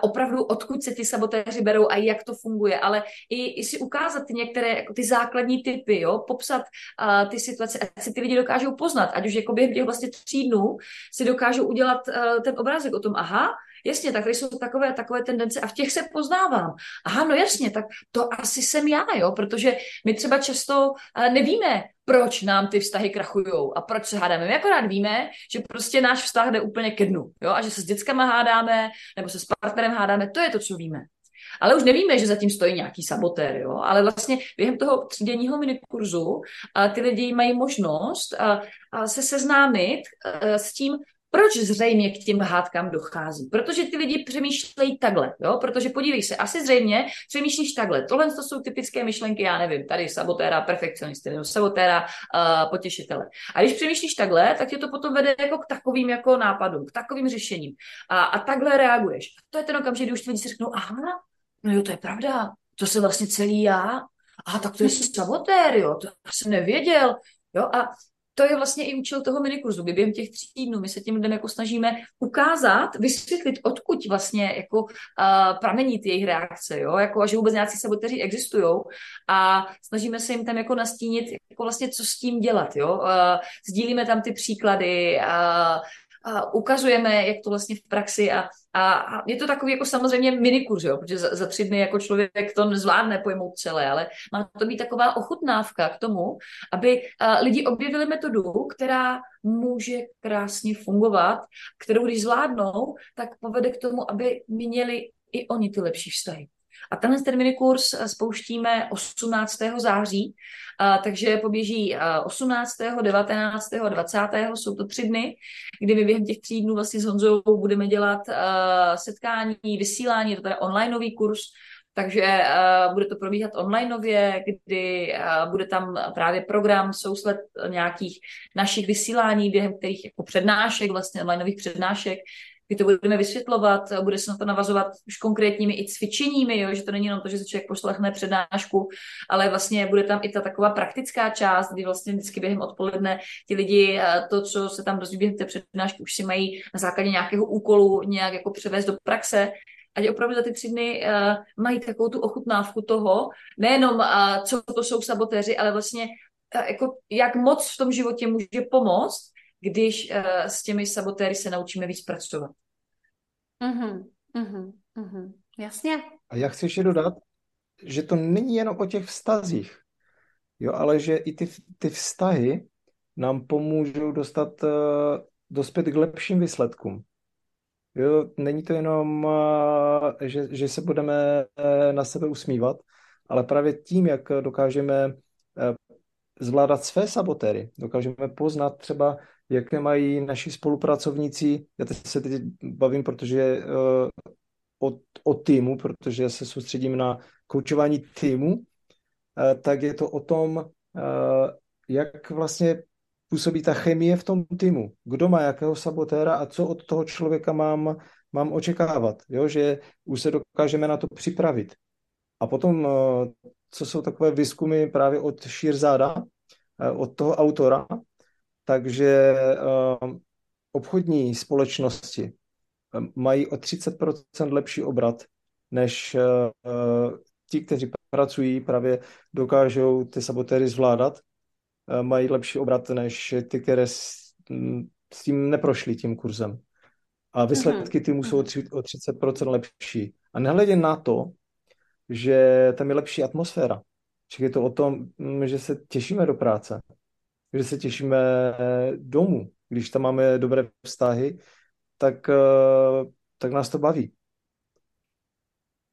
opravdu, odkud se ty sabotéři berou a jak to funguje, ale i, i si ukázat ty některé jako ty základní typy, jo? popsat uh, ty situace, ať si ty lidi dokážou poznat, ať už jako během těch vlastně tří dnů si dokážou udělat uh, ten obrázek o tom, aha, Jasně, tak tady jsou takové, takové tendence a v těch se poznávám. Aha, no jasně, tak to asi jsem já, jo, protože my třeba často eh, nevíme, proč nám ty vztahy krachují a proč se hádáme. My akorát víme, že prostě náš vztah jde úplně ke dnu, jo, a že se s dětskama hádáme, nebo se s partnerem hádáme, to je to, co víme. Ale už nevíme, že zatím stojí nějaký sabotér, jo? ale vlastně během toho třídenního minikurzu a ty lidi mají možnost a, a se seznámit a, s tím, proč zřejmě k těm hádkám dochází? Protože ty lidi přemýšlejí takhle, jo? Protože podívej se, asi zřejmě přemýšlíš takhle. Tohle to jsou typické myšlenky, já nevím, tady sabotéra, perfekcionisty, nebo sabotéra, uh, potěšitele. A když přemýšlíš takhle, tak tě to potom vede jako k takovým jako nápadům, k takovým řešením. A, a takhle reaguješ. To je ten okamžik, kdy už ty lidi si řeknou, aha, no jo, to je pravda, to se vlastně celý já. Aha, tak to je sabotér, jo, to jsem nevěděl. Jo, a to je vlastně i účel toho minikurzu, kdy během těch tří dnů my se tím lidem jako snažíme ukázat, vysvětlit, odkud vlastně jako uh, pramení ty jejich reakce, jo? Jako, a že vůbec nějací saboteři existují a snažíme se jim tam jako nastínit, jako vlastně co s tím dělat, jo? Uh, sdílíme tam ty příklady, uh, ukazujeme, jak to vlastně v praxi a, a, a je to takový jako samozřejmě minikurs, jo, protože za, za tři dny jako člověk to nezvládne pojmout celé, ale má to být taková ochutnávka k tomu, aby a, lidi objevili metodu, která může krásně fungovat, kterou když zvládnou, tak povede k tomu, aby měli i oni ty lepší vztahy. A tenhle ten minikurs eh, spouštíme 18. září, takže poběží 18., 19., 20. jsou to tři dny, kdy my během těch tří dnů vlastně s Honzou budeme dělat eh, setkání, vysílání, je to teda onlineový kurz, takže uh, bude to probíhat onlineově, kdy uh, bude tam právě program, sousled nějakých našich vysílání, během kterých jako přednášek, vlastně onlineových přednášek, kdy to budeme vysvětlovat, bude se na to navazovat už konkrétními i cvičeními, jo, že to není jenom to, že se člověk poslechne přednášku, ale vlastně bude tam i ta taková praktická část, kdy vlastně vždycky během odpoledne ti lidi eh, to, co se tam dozví během té přednášky, už si mají na základě nějakého úkolu nějak jako převést do praxe, ať opravdu za ty tři dny uh, mají takovou tu ochutnávku toho, nejenom uh, co to jsou sabotéři, ale vlastně uh, jako jak moc v tom životě může pomoct, když uh, s těmi sabotéry se naučíme víc pracovat. Mm-hmm, mm-hmm, mm-hmm. Jasně. A já chci ještě dodat, že to není jenom o těch vztazích, jo, ale že i ty, ty vztahy nám pomůžou dostat, uh, dospět k lepším výsledkům. Jo, není to jenom, uh, že, že se budeme uh, na sebe usmívat, ale právě tím, jak dokážeme zvládat své sabotéry, dokážeme poznat třeba, jaké mají naši spolupracovníci, já teď se teď bavím, protože uh, o, o týmu, protože se soustředím na koučování týmu, eh, tak je to o tom, eh, jak vlastně působí ta chemie v tom týmu. Kdo má jakého sabotéra a co od toho člověka mám, mám očekávat. Jo? Že už se dokážeme na to připravit. A potom, co jsou takové výzkumy právě od Šírzáda, od toho autora, takže obchodní společnosti mají o 30% lepší obrat, než uh, ti, kteří pracují, právě dokážou ty sabotéry zvládat, uh, mají lepší obrat, než ty, které s, m, s tím neprošli tím kurzem. A výsledky týmu jsou mhm. o 30% lepší. A nehledě na to, že tam je lepší atmosféra. Čili je to o tom, že se těšíme do práce, že se těšíme domů, když tam máme dobré vztahy, tak, eh, tak nás to baví.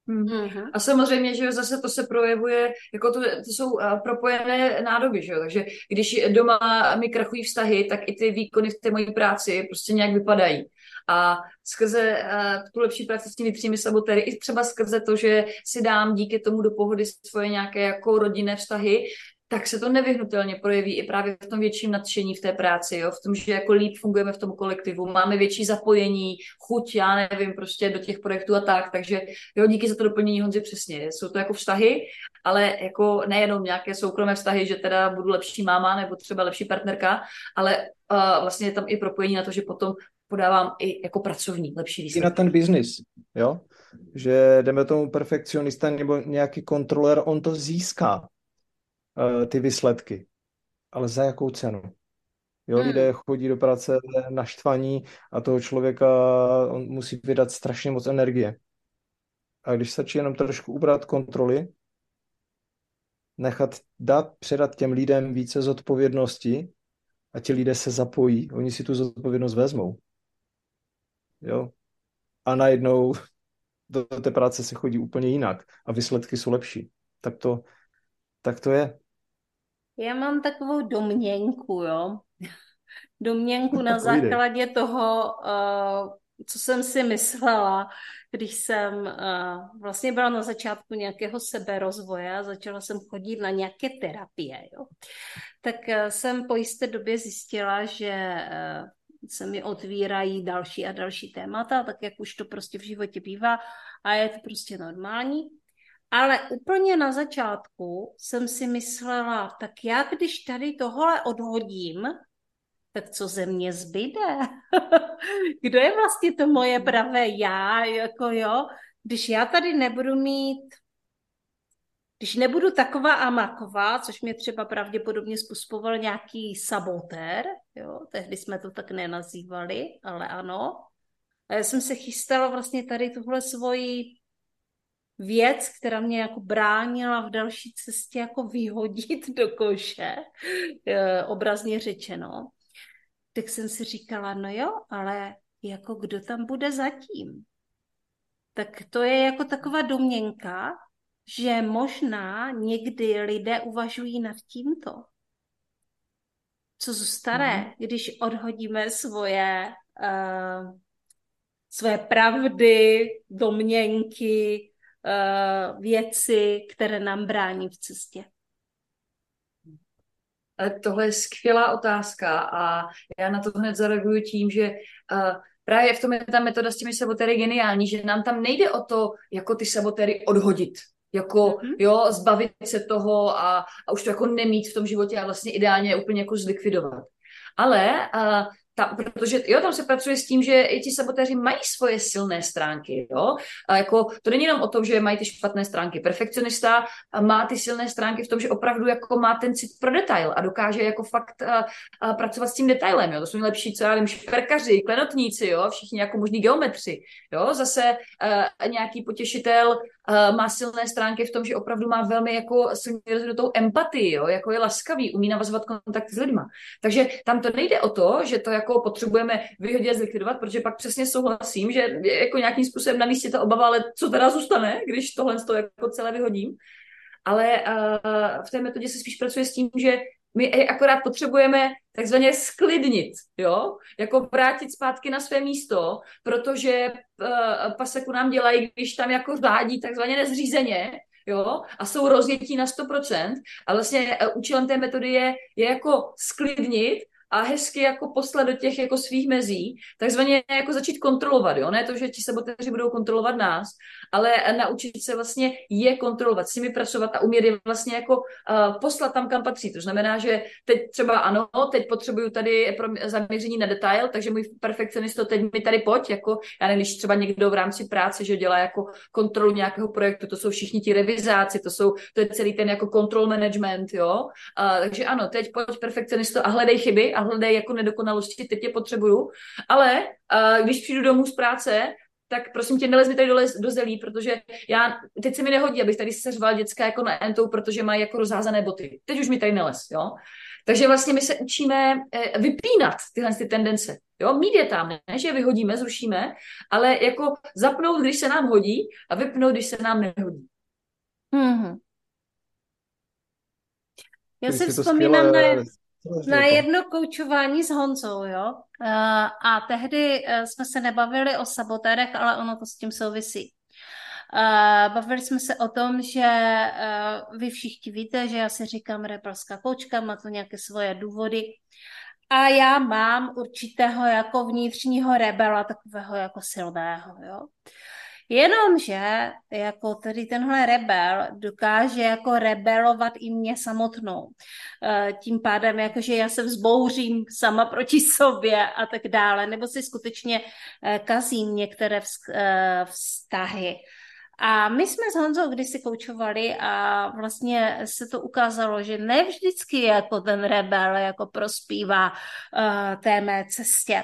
Mm-hmm. A samozřejmě, že zase to se projevuje, jako to, to jsou uh, propojené nádoby, že jo? takže když doma mi krachují vztahy, tak i ty výkony v té mojí práci prostě nějak vypadají. A skrze uh, tu lepší práci s těmi třemi sabotéry, i třeba skrze to, že si dám díky tomu do pohody svoje nějaké jako rodinné vztahy, tak se to nevyhnutelně projeví i právě v tom větším nadšení v té práci, jo? v tom, že jako líp fungujeme v tom kolektivu, máme větší zapojení, chuť, já nevím, prostě do těch projektů a tak, takže jo, díky za to doplnění Honzi přesně, jsou to jako vztahy, ale jako nejenom nějaké soukromé vztahy, že teda budu lepší máma nebo třeba lepší partnerka, ale uh, vlastně je tam i propojení na to, že potom podávám i jako pracovní lepší výsledky. I na ten biznis, jo? Že jdeme tomu perfekcionista nebo nějaký kontroler, on to získá ty výsledky. Ale za jakou cenu? Jo, hmm. lidé chodí do práce naštvaní a toho člověka on musí vydat strašně moc energie. A když stačí jenom trošku ubrat kontroly, nechat dát, předat těm lidem více zodpovědnosti a ti lidé se zapojí, oni si tu zodpovědnost vezmou. Jo? A najednou do té práce se chodí úplně jinak a výsledky jsou lepší. Tak to, tak to je. Já mám takovou domněnku, jo. domněnku na základě toho, uh, co jsem si myslela, když jsem uh, vlastně byla na začátku nějakého seberozvoje a začala jsem chodit na nějaké terapie, jo. Tak uh, jsem po jisté době zjistila, že uh, se mi otvírají další a další témata, tak jak už to prostě v životě bývá a je to prostě normální. Ale úplně na začátku jsem si myslela, tak já když tady tohle odhodím, tak co ze mě zbyde? Kdo je vlastně to moje pravé já? Jako jo, když já tady nebudu mít, když nebudu taková a maková, což mě třeba pravděpodobně způsoboval nějaký sabotér, jo, tehdy jsme to tak nenazývali, ale ano. A já jsem se chystala vlastně tady tuhle svoji věc, která mě jako bránila v další cestě jako vyhodit do koše, eh, obrazně řečeno, tak jsem si říkala, no jo, ale jako kdo tam bude zatím? Tak to je jako taková domněnka, že možná někdy lidé uvažují nad tímto. Co zůstane, mm-hmm. když odhodíme svoje, uh, svoje pravdy, domněnky, věci, které nám brání v cestě? Tohle je skvělá otázka a já na to hned zareaguju tím, že uh, právě v tom je ta metoda s těmi sabotéry geniální, že nám tam nejde o to, jako ty sabotéry odhodit, jako mm-hmm. jo, zbavit se toho a, a už to jako nemít v tom životě a vlastně ideálně úplně jako zlikvidovat. Ale uh, tam, protože jo, tam se pracuje s tím, že i ti sabotéři mají svoje silné stránky, jo. A jako, to není jenom o tom, že mají ty špatné stránky. Perfekcionista má ty silné stránky v tom, že opravdu jako má ten cit pro detail a dokáže jako fakt a, a pracovat s tím detailem, jo. To jsou nejlepší, co já vím, šperkaři, klenotníci, jo, všichni jako možný geometři, jo. Zase a, nějaký potěšitel má silné stránky v tom, že opravdu má velmi jako silně rozvinutou empatii, jo, jako je laskavý, umí navazovat kontakt s lidma. Takže tam to nejde o to, že to jako potřebujeme vyhodit a zlikvidovat, protože pak přesně souhlasím, že jako nějakým způsobem na místě ta obava, ale co teda zůstane, když tohle to jako celé vyhodím. Ale uh, v té metodě se spíš pracuje s tím, že my akorát potřebujeme takzvaně sklidnit, jo, jako vrátit zpátky na své místo, protože uh, paseku nám dělají, když tam jako řádí takzvaně nezřízeně, jo, a jsou rozjetí na 100%, a vlastně uh, účelem té metody je, je jako sklidnit a hezky jako poslat do těch jako svých mezí, takzvaně jako začít kontrolovat, jo? Ne to, že ti sabotéři budou kontrolovat nás, ale naučit se vlastně je kontrolovat, s nimi pracovat a umět je vlastně jako uh, poslat tam, kam patří. To znamená, že teď třeba ano, teď potřebuju tady pro zaměření na detail, takže můj perfekcionista teď mi tady pojď, jako já nevím, když třeba někdo v rámci práce, že dělá jako kontrolu nějakého projektu, to jsou všichni ti revizáci, to jsou, to je celý ten jako control management, jo. Uh, takže ano, teď pojď perfekcionisto a hledej chyby a hledej jako nedokonalosti, teď je potřebuju, ale uh, když přijdu domů z práce, tak prosím tě, nelez mi tady dole do zelí, protože já, teď se mi nehodí, abych tady seřval děcka jako na entou, protože mají jako rozházané boty. Teď už mi tady nelez, jo. Takže vlastně my se učíme eh, vypínat tyhle ty tendence. Jo, mít je tam, ne, že je vyhodíme, zrušíme, ale jako zapnout, když se nám hodí a vypnout, když se nám nehodí. Mm-hmm. Já si vzpomínám na, na jedno koučování s Honzou, jo. Uh, a tehdy uh, jsme se nebavili o sabotérech, ale ono to s tím souvisí. Uh, bavili jsme se o tom, že vy všichni víte, že já si říkám rebelská koučka, má to nějaké svoje důvody. A já mám určitého jako vnitřního rebela, takového jako silného, jo. Uh, Jenomže jako tady tenhle rebel dokáže jako rebelovat i mě samotnou. Eh, tím pádem, jakože já se vzbouřím sama proti sobě a tak dále, nebo si skutečně eh, kazím některé eh, vztahy. A my jsme s Honzou kdysi koučovali a vlastně se to ukázalo, že ne vždycky jako ten rebel jako prospívá uh, té mé cestě.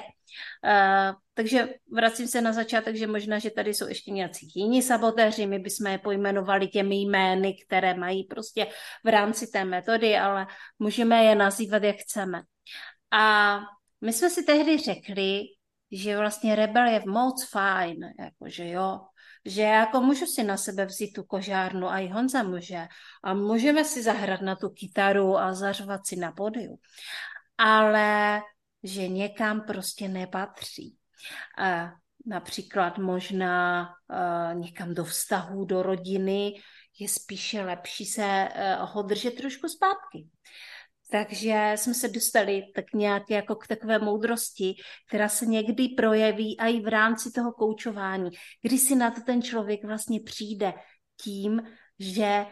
Uh, takže vracím se na začátek, že možná, že tady jsou ještě nějací jiní sabotéři, my bychom je pojmenovali těmi jmény, které mají prostě v rámci té metody, ale můžeme je nazývat, jak chceme. A my jsme si tehdy řekli, že vlastně rebel je moc fajn, jakože jo, že jako můžu si na sebe vzít tu kožárnu a i Honza může a můžeme si zahrát na tu kytaru a zařvat si na podiu. Ale že někam prostě nepatří. A například možná uh, někam do vztahu, do rodiny je spíše lepší se uh, ho držet trošku zpátky. Takže jsme se dostali tak nějak jako k takové moudrosti, která se někdy projeví i v rámci toho koučování, kdy si na to ten člověk vlastně přijde tím, že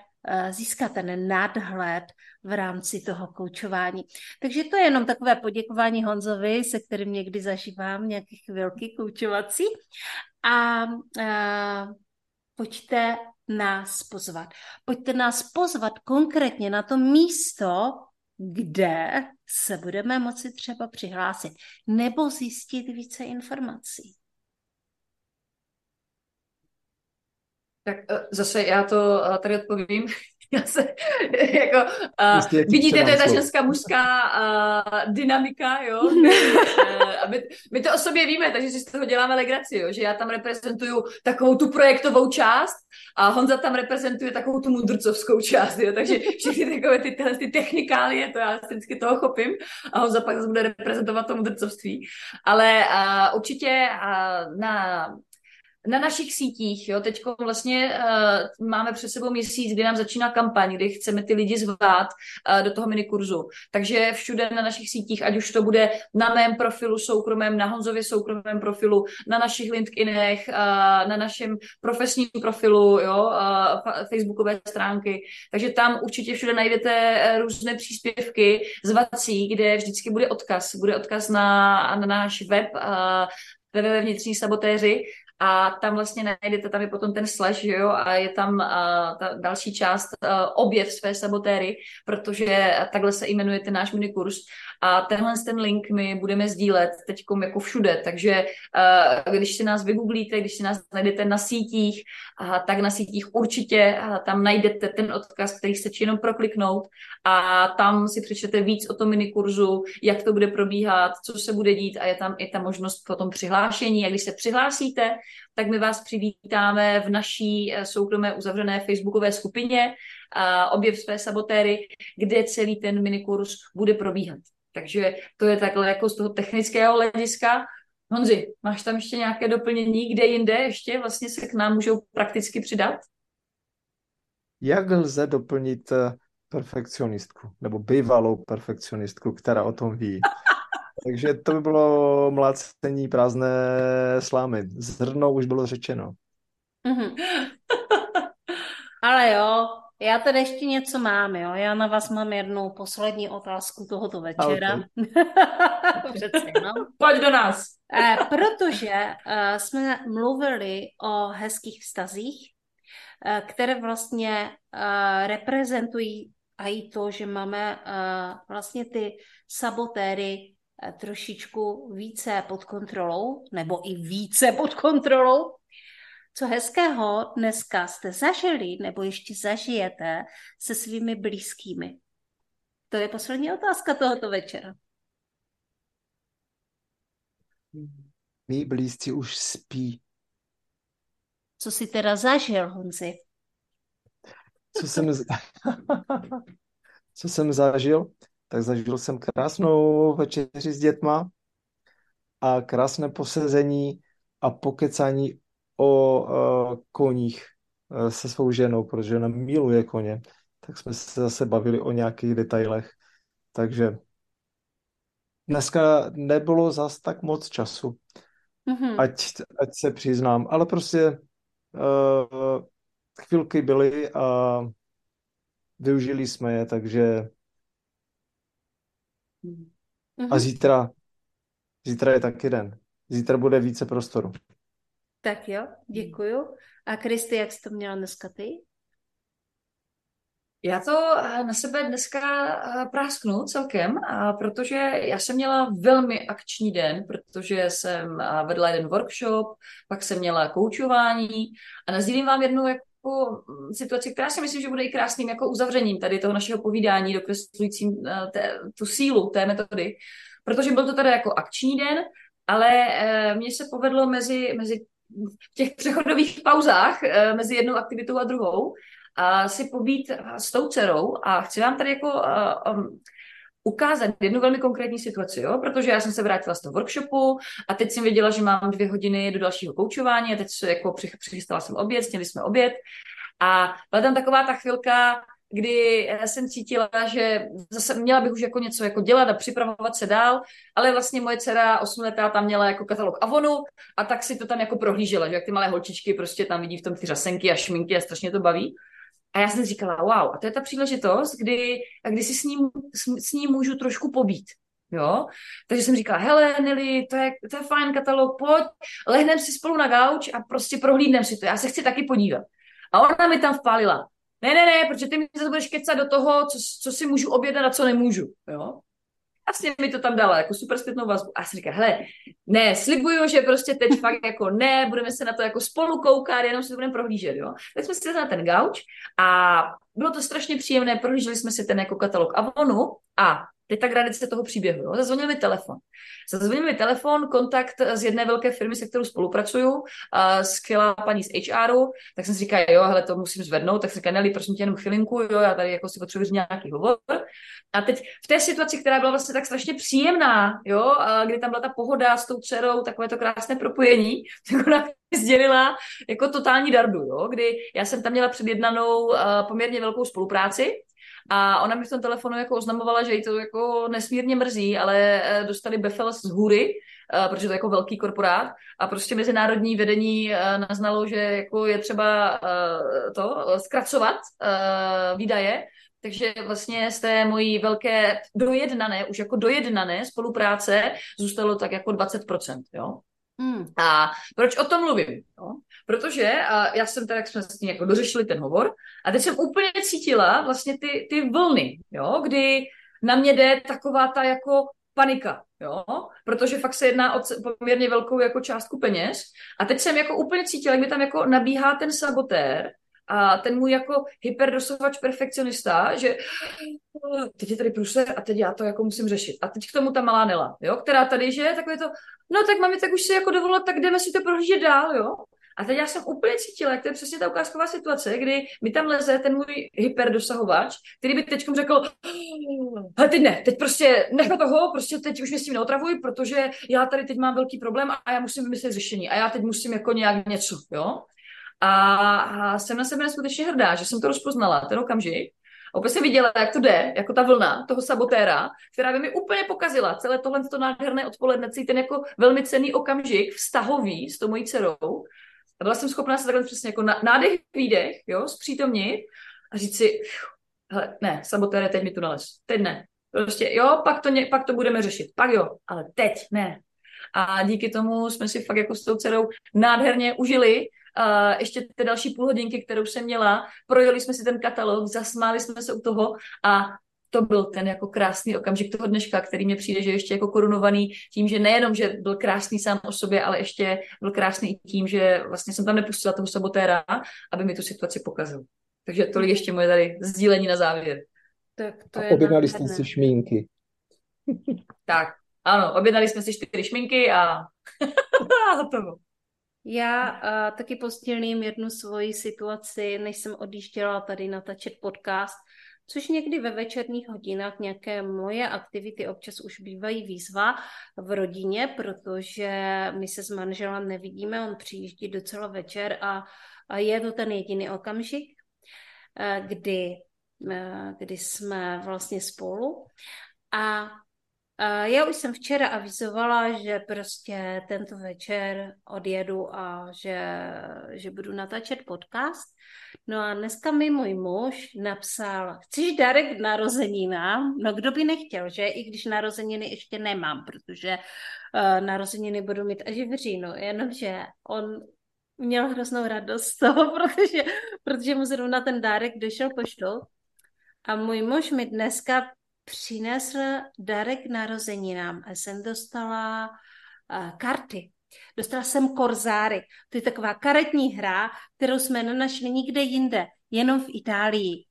získat ten nadhled v rámci toho koučování. Takže to je jenom takové poděkování Honzovi, se kterým někdy zažívám nějaké chvilky koučovací. A, a eh, pojďte nás pozvat. Pojďte nás pozvat konkrétně na to místo, kde se budeme moci třeba přihlásit nebo zjistit více informací. Tak eh, zase já to eh, tady odpovím. Já se, jako, uh, vidíte, to je ta ženská mužská uh, dynamika, jo. a my, my, to o sobě víme, takže si z toho děláme legraci, jo, že já tam reprezentuju takovou tu projektovou část a Honza tam reprezentuje takovou tu mudrcovskou část, jo, takže všechny takové ty, tyhle, ty technikálie, to já vždycky toho chopím a Honza pak zase bude reprezentovat to mudrcovství. Ale uh, určitě uh, na na našich sítích, jo, teď vlastně uh, máme před sebou měsíc, kdy nám začíná kampaň, kdy chceme ty lidi zvát uh, do toho minikurzu. Takže všude na našich sítích, ať už to bude na mém profilu soukromém, na Honzově soukromém profilu, na našich LinkedInech, uh, na našem profesním profilu, jo, uh, facebookové stránky. Takže tam určitě všude najdete různé příspěvky zvací, kde vždycky bude odkaz. Bude odkaz na, na náš web, uh, www vnitřní sabotéři a tam vlastně najdete, tam je potom ten slash, že jo, a je tam uh, ta další část uh, objev své sabotéry, protože takhle se jmenuje ten náš minikurs. A tenhle ten link my budeme sdílet teď jako všude, takže uh, když si nás vygooglíte, když si nás najdete na sítích, uh, tak na sítích určitě uh, tam najdete ten odkaz, který se jenom prokliknout. A tam si přečtete víc o tom minikurzu, jak to bude probíhat, co se bude dít a je tam i ta možnost potom přihlášení. A když se přihlásíte, tak my vás přivítáme v naší eh, soukromé uzavřené facebookové skupině objev své sabotéry, kde celý ten minikurs bude probíhat. Takže to je takhle jako z toho technického hlediska. Honzi, máš tam ještě nějaké doplnění, kde jinde ještě vlastně se k nám můžou prakticky přidat? Jak lze doplnit eh, perfekcionistku, nebo bývalou perfekcionistku, která o tom ví? Takže to by bylo mlácení prázdné slámy. Zrno už bylo řečeno. Mm-hmm. Ale jo, já tady ještě něco mám, jo. Já na vás mám jednu poslední otázku tohoto večera. Okay. Přece, no. Pojď do nás. Eh, protože uh, jsme mluvili o hezkých vztazích, uh, které vlastně uh, reprezentují a i to, že máme uh, vlastně ty sabotéry trošičku více pod kontrolou, nebo i více pod kontrolou, co hezkého dneska jste zažili nebo ještě zažijete se svými blízkými? To je poslední otázka tohoto večera. Mí blízci už spí. Co jsi teda zažil, Honzi? Co jsem, z... Co jsem zažil? Tak zažil jsem krásnou večeři s dětma a krásné posezení a pokecání o uh, koních uh, se svou ženou, protože ona miluje koně, tak jsme se zase bavili o nějakých detailech. Takže dneska nebylo zas tak moc času, mm-hmm. ať, ať se přiznám, ale prostě uh, chvilky byly a využili jsme je, takže. A zítra, zítra je taky den. Zítra bude více prostoru. Tak jo, děkuju. A Kristi, jak jsi to měla dneska ty? Já to eh, na sebe dneska eh, prásknu celkem, a protože já jsem měla velmi akční den, protože jsem eh, vedla jeden workshop, pak jsem měla koučování a nazdílím vám jednu jako mm, situaci, která si myslím, že bude i krásným jako uzavřením tady toho našeho povídání, dokreslujícím té, tu sílu té metody, protože byl to tady jako akční den, ale mně se povedlo mezi, mezi těch přechodových pauzách eh, mezi jednou aktivitou a druhou a si pobít s tou dcerou. A chci vám tady jako um, ukázat jednu velmi konkrétní situaci, jo? protože já jsem se vrátila z toho workshopu a teď jsem věděla, že mám dvě hodiny do dalšího koučování a teď se jako přichystala jsem oběd, sněli jsme oběd a byla tam taková ta chvilka, kdy jsem cítila, že zase měla bych už jako něco jako dělat a připravovat se dál, ale vlastně moje dcera 8 letá tam měla jako katalog Avonu a tak si to tam jako prohlížela, že jak ty malé holčičky prostě tam vidí v tom ty řasenky a šminky a strašně to baví. A já jsem říkala, wow, a to je ta příležitost, kdy, kdy si s ním, s, s ním můžu trošku pobít. Jo? Takže jsem říkala, hele, Nelly, to je, to je fajn katalog, pojď, lehnem si spolu na gauč a prostě prohlídnem si to, já se chci taky podívat. A ona mi tam vpálila, ne, ne, ne, protože ty mi zase budeš kecat do toho, co, co si můžu objednat a co nemůžu, jo. Vlastně mi to tam dala jako super zpětnou vazbu. A si říkám, hele, ne, slibuju, že prostě teď fakt jako ne, budeme se na to jako spolu koukat, jenom si to budeme prohlížet, jo. Tak jsme si na ten gauč a bylo to strašně příjemné, prohlíželi jsme si ten jako katalog Avonu a Granice toho příběhu. Jo? Zazvonil mi telefon. Zazvonil mi telefon, kontakt z jedné velké firmy, se kterou spolupracuju, uh, skvělá paní z HRu, tak jsem si říkal, jo, hele, to musím zvednout, tak jsem říkal, Nelly, prosím tě jenom chvilinku, jo, já tady jako si potřebuji nějaký hovor. A teď v té situaci, která byla vlastně tak strašně příjemná, jo, a kdy tam byla ta pohoda s tou dcerou, takové to krásné propojení, tak ona sdělila jako totální dardu, jo, kdy já jsem tam měla předjednanou uh, poměrně velkou spolupráci a ona mi v tom telefonu jako oznamovala, že jí to jako nesmírně mrzí, ale eh, dostali befel z hůry, eh, protože to je jako velký korporát a prostě mezinárodní vedení eh, naznalo, že jako je třeba to zkracovat výdaje, takže vlastně z té mojí velké dojednané, už jako dojednané spolupráce zůstalo tak jako 20%, jo. Hmm. A proč o tom mluvím? No? Protože a já jsem teda, jak jsme s tím jako dořešili ten hovor, a teď jsem úplně cítila vlastně ty, ty vlny, jo? kdy na mě jde taková ta jako panika, jo? protože fakt se jedná o poměrně velkou jako částku peněz a teď jsem jako úplně cítila, jak mi tam jako nabíhá ten sabotér a ten můj jako hyperdosovač perfekcionista, že teď je tady průser a teď já to jako musím řešit. A teď k tomu ta malá Nela, jo, která tady, že takové to, no tak mami, tak už si jako dovolila, tak jdeme si to prohlížet dál, jo. A teď já jsem úplně cítila, jak to je přesně ta ukázková situace, kdy mi tam leze ten můj hyperdosahovač, který by teď řekl, ale teď ne, teď prostě nech toho, prostě teď už mě s tím neotravuj, protože já tady teď mám velký problém a já musím vymyslet řešení a já teď musím jako nějak něco, jo. A, a jsem na sebe neskutečně hrdá, že jsem to rozpoznala, ten okamžik. A opět jsem viděla, jak to jde, jako ta vlna toho sabotéra, která by mi úplně pokazila celé tohle to nádherné odpoledne, ten jako velmi cený okamžik, vztahový s tou mojí dcerou. A byla jsem schopná se takhle přesně jako nádech, výdech, jo, zpřítomnit a říct si, hele, ne, sabotére, teď mi tu nalez, teď ne. Prostě jo, pak to, pak to budeme řešit, pak jo, ale teď ne. A díky tomu jsme si fakt jako s tou dcerou nádherně užili uh, ještě ty další půl hodinky, kterou jsem měla, projeli jsme si ten katalog, zasmáli jsme se u toho a to byl ten jako krásný okamžik toho dneška, který mě přijde, že ještě jako korunovaný tím, že nejenom, že byl krásný sám o sobě, ale ještě byl krásný i tím, že vlastně jsem tam nepustila toho sabotéra, aby mi tu situaci pokazil. Takže tolik ještě moje tady sdílení na závěr. Tak to a je objednali jste si šmínky. tak, ano, objednali jsme si čtyři šminky a hotovo. Já uh, taky postělím jednu svoji situaci, než jsem odjížděla tady natáčet podcast, což někdy ve večerních hodinách nějaké moje aktivity občas už bývají výzva v rodině, protože my se s manželem nevidíme, on přijíždí docela večer a, a je to ten jediný okamžik, eh, kdy, eh, kdy jsme vlastně spolu. A já už jsem včera avizovala, že prostě tento večer odjedu a že, že budu natáčet podcast. No a dneska mi můj muž napsal, chceš dárek narozeninám? No kdo by nechtěl, že? I když narozeniny ještě nemám, protože uh, narozeniny budu mít až v říjnu. Jenomže on měl hroznou radost z toho, protože, protože mu zrovna ten dárek došel poštou. A můj muž mi dneska přinesl darek narozeninám a jsem dostala uh, karty. Dostala jsem korzáry. To je taková karetní hra, kterou jsme nenašli nikde jinde, jenom v Itálii.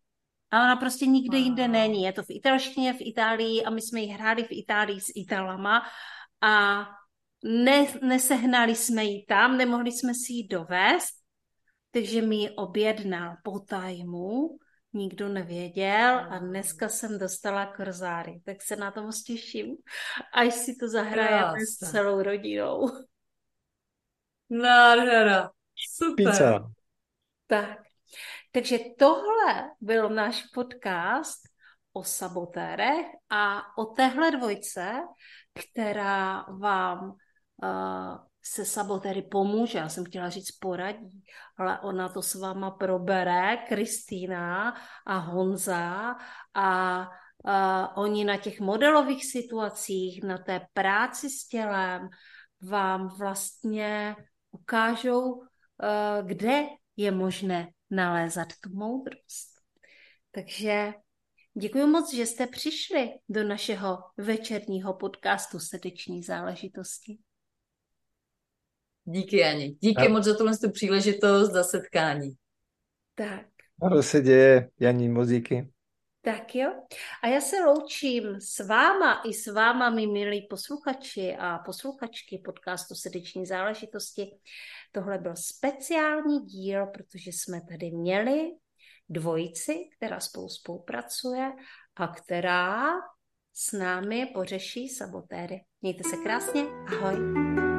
A ona prostě nikde wow. jinde není. Je to v italštině v Itálii a my jsme ji hráli v Itálii s Italama a ne, nesehnali jsme ji tam, nemohli jsme si ji dovést, takže mi ji objednal po tajmu nikdo nevěděl a dneska jsem dostala korzáry, tak se na to moc těším, až si to zahrajeme s celou rodinou. Nádhera, super. Pizza. Tak, takže tohle byl náš podcast o sabotérech a o téhle dvojce, která vám uh, se sabotéry pomůže, já jsem chtěla říct poradí, ale ona to s váma probere, Kristýna a Honza a a oni na těch modelových situacích, na té práci s tělem vám vlastně ukážou, uh, kde je možné nalézat tu moudrost. Takže děkuji moc, že jste přišli do našeho večerního podcastu Srdeční záležitosti. Díky, Jani. Díky a... moc za tuhle příležitost, za setkání. Tak. Ano se děje, Janí, moc díky. Tak jo. A já se loučím s váma i s váma, mi milí posluchači a posluchačky podcastu Srdeční záležitosti. Tohle byl speciální díl, protože jsme tady měli dvojici, která spolu spolupracuje a která s námi pořeší sabotéry. Mějte se krásně, ahoj.